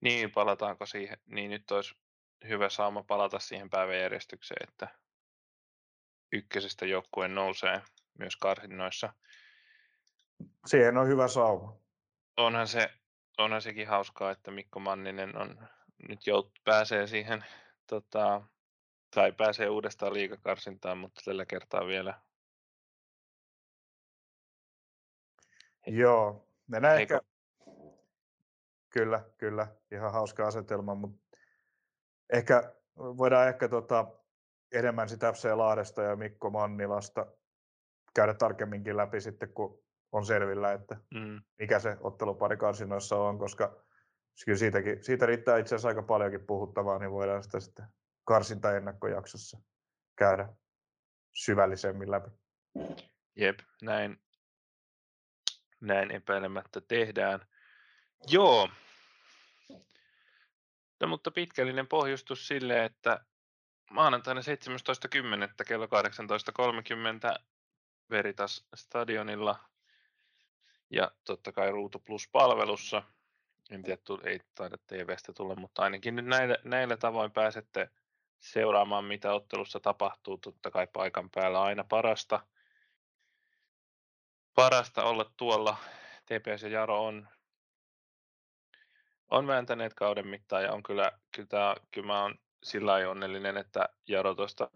Niin, palataanko siihen? Niin nyt olisi hyvä sauma palata siihen päiväjärjestykseen, että ykkösestä joukkueen nousee myös karsinnoissa. Siihen on hyvä sauma. Onhan, se, onhan sekin hauskaa, että Mikko Manninen on nyt jout, pääsee siihen, tota, tai pääsee uudestaan liikakarsintaan, mutta tällä kertaa vielä Joo, mennään Eikö? ehkä... Kyllä, kyllä, ihan hauska asetelma, mutta ehkä voidaan ehkä tota, enemmän sitä FC Lahdesta ja Mikko Mannilasta käydä tarkemminkin läpi sitten, kun on selvillä, että mm. mikä se ottelupari karsinoissa on, koska kyllä siitäkin, siitä riittää itse asiassa aika paljonkin puhuttavaa, niin voidaan sitä sitten karsintaennakkojaksossa käydä syvällisemmin läpi. Jep, näin näin epäilemättä tehdään. Joo. No, mutta pitkällinen pohjustus sille, että maanantaina 17.10. kello 18.30 Veritas stadionilla ja totta kai Ruutu Plus-palvelussa. En tiedä, ei taida TVstä tulla, mutta ainakin nyt näillä, näillä tavoin pääsette seuraamaan, mitä ottelussa tapahtuu. Totta kai paikan päällä aina parasta parasta olla tuolla. TPS ja Jaro on, on vääntäneet kauden mittaan ja on kyllä, kyllä, tää, kyllä mä oon sillä onnellinen, että Jaro tuosta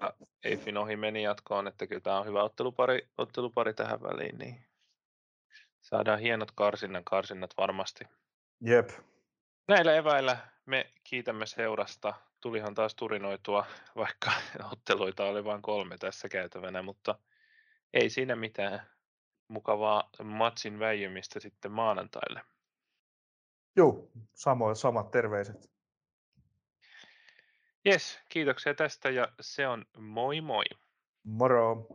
Eiffin ohi meni jatkoon, että kyllä tämä on hyvä ottelupari, ottelupari tähän väliin, niin saadaan hienot karsinnan karsinnat varmasti. Jep. Näillä eväillä me kiitämme seurasta. Tulihan taas turinoitua, vaikka otteluita oli vain kolme tässä käytävänä, mutta ei siinä mitään mukavaa matsin väijymistä sitten maanantaille. Joo, samoin, samat terveiset. Jes, kiitoksia tästä ja se on moi moi. Moro.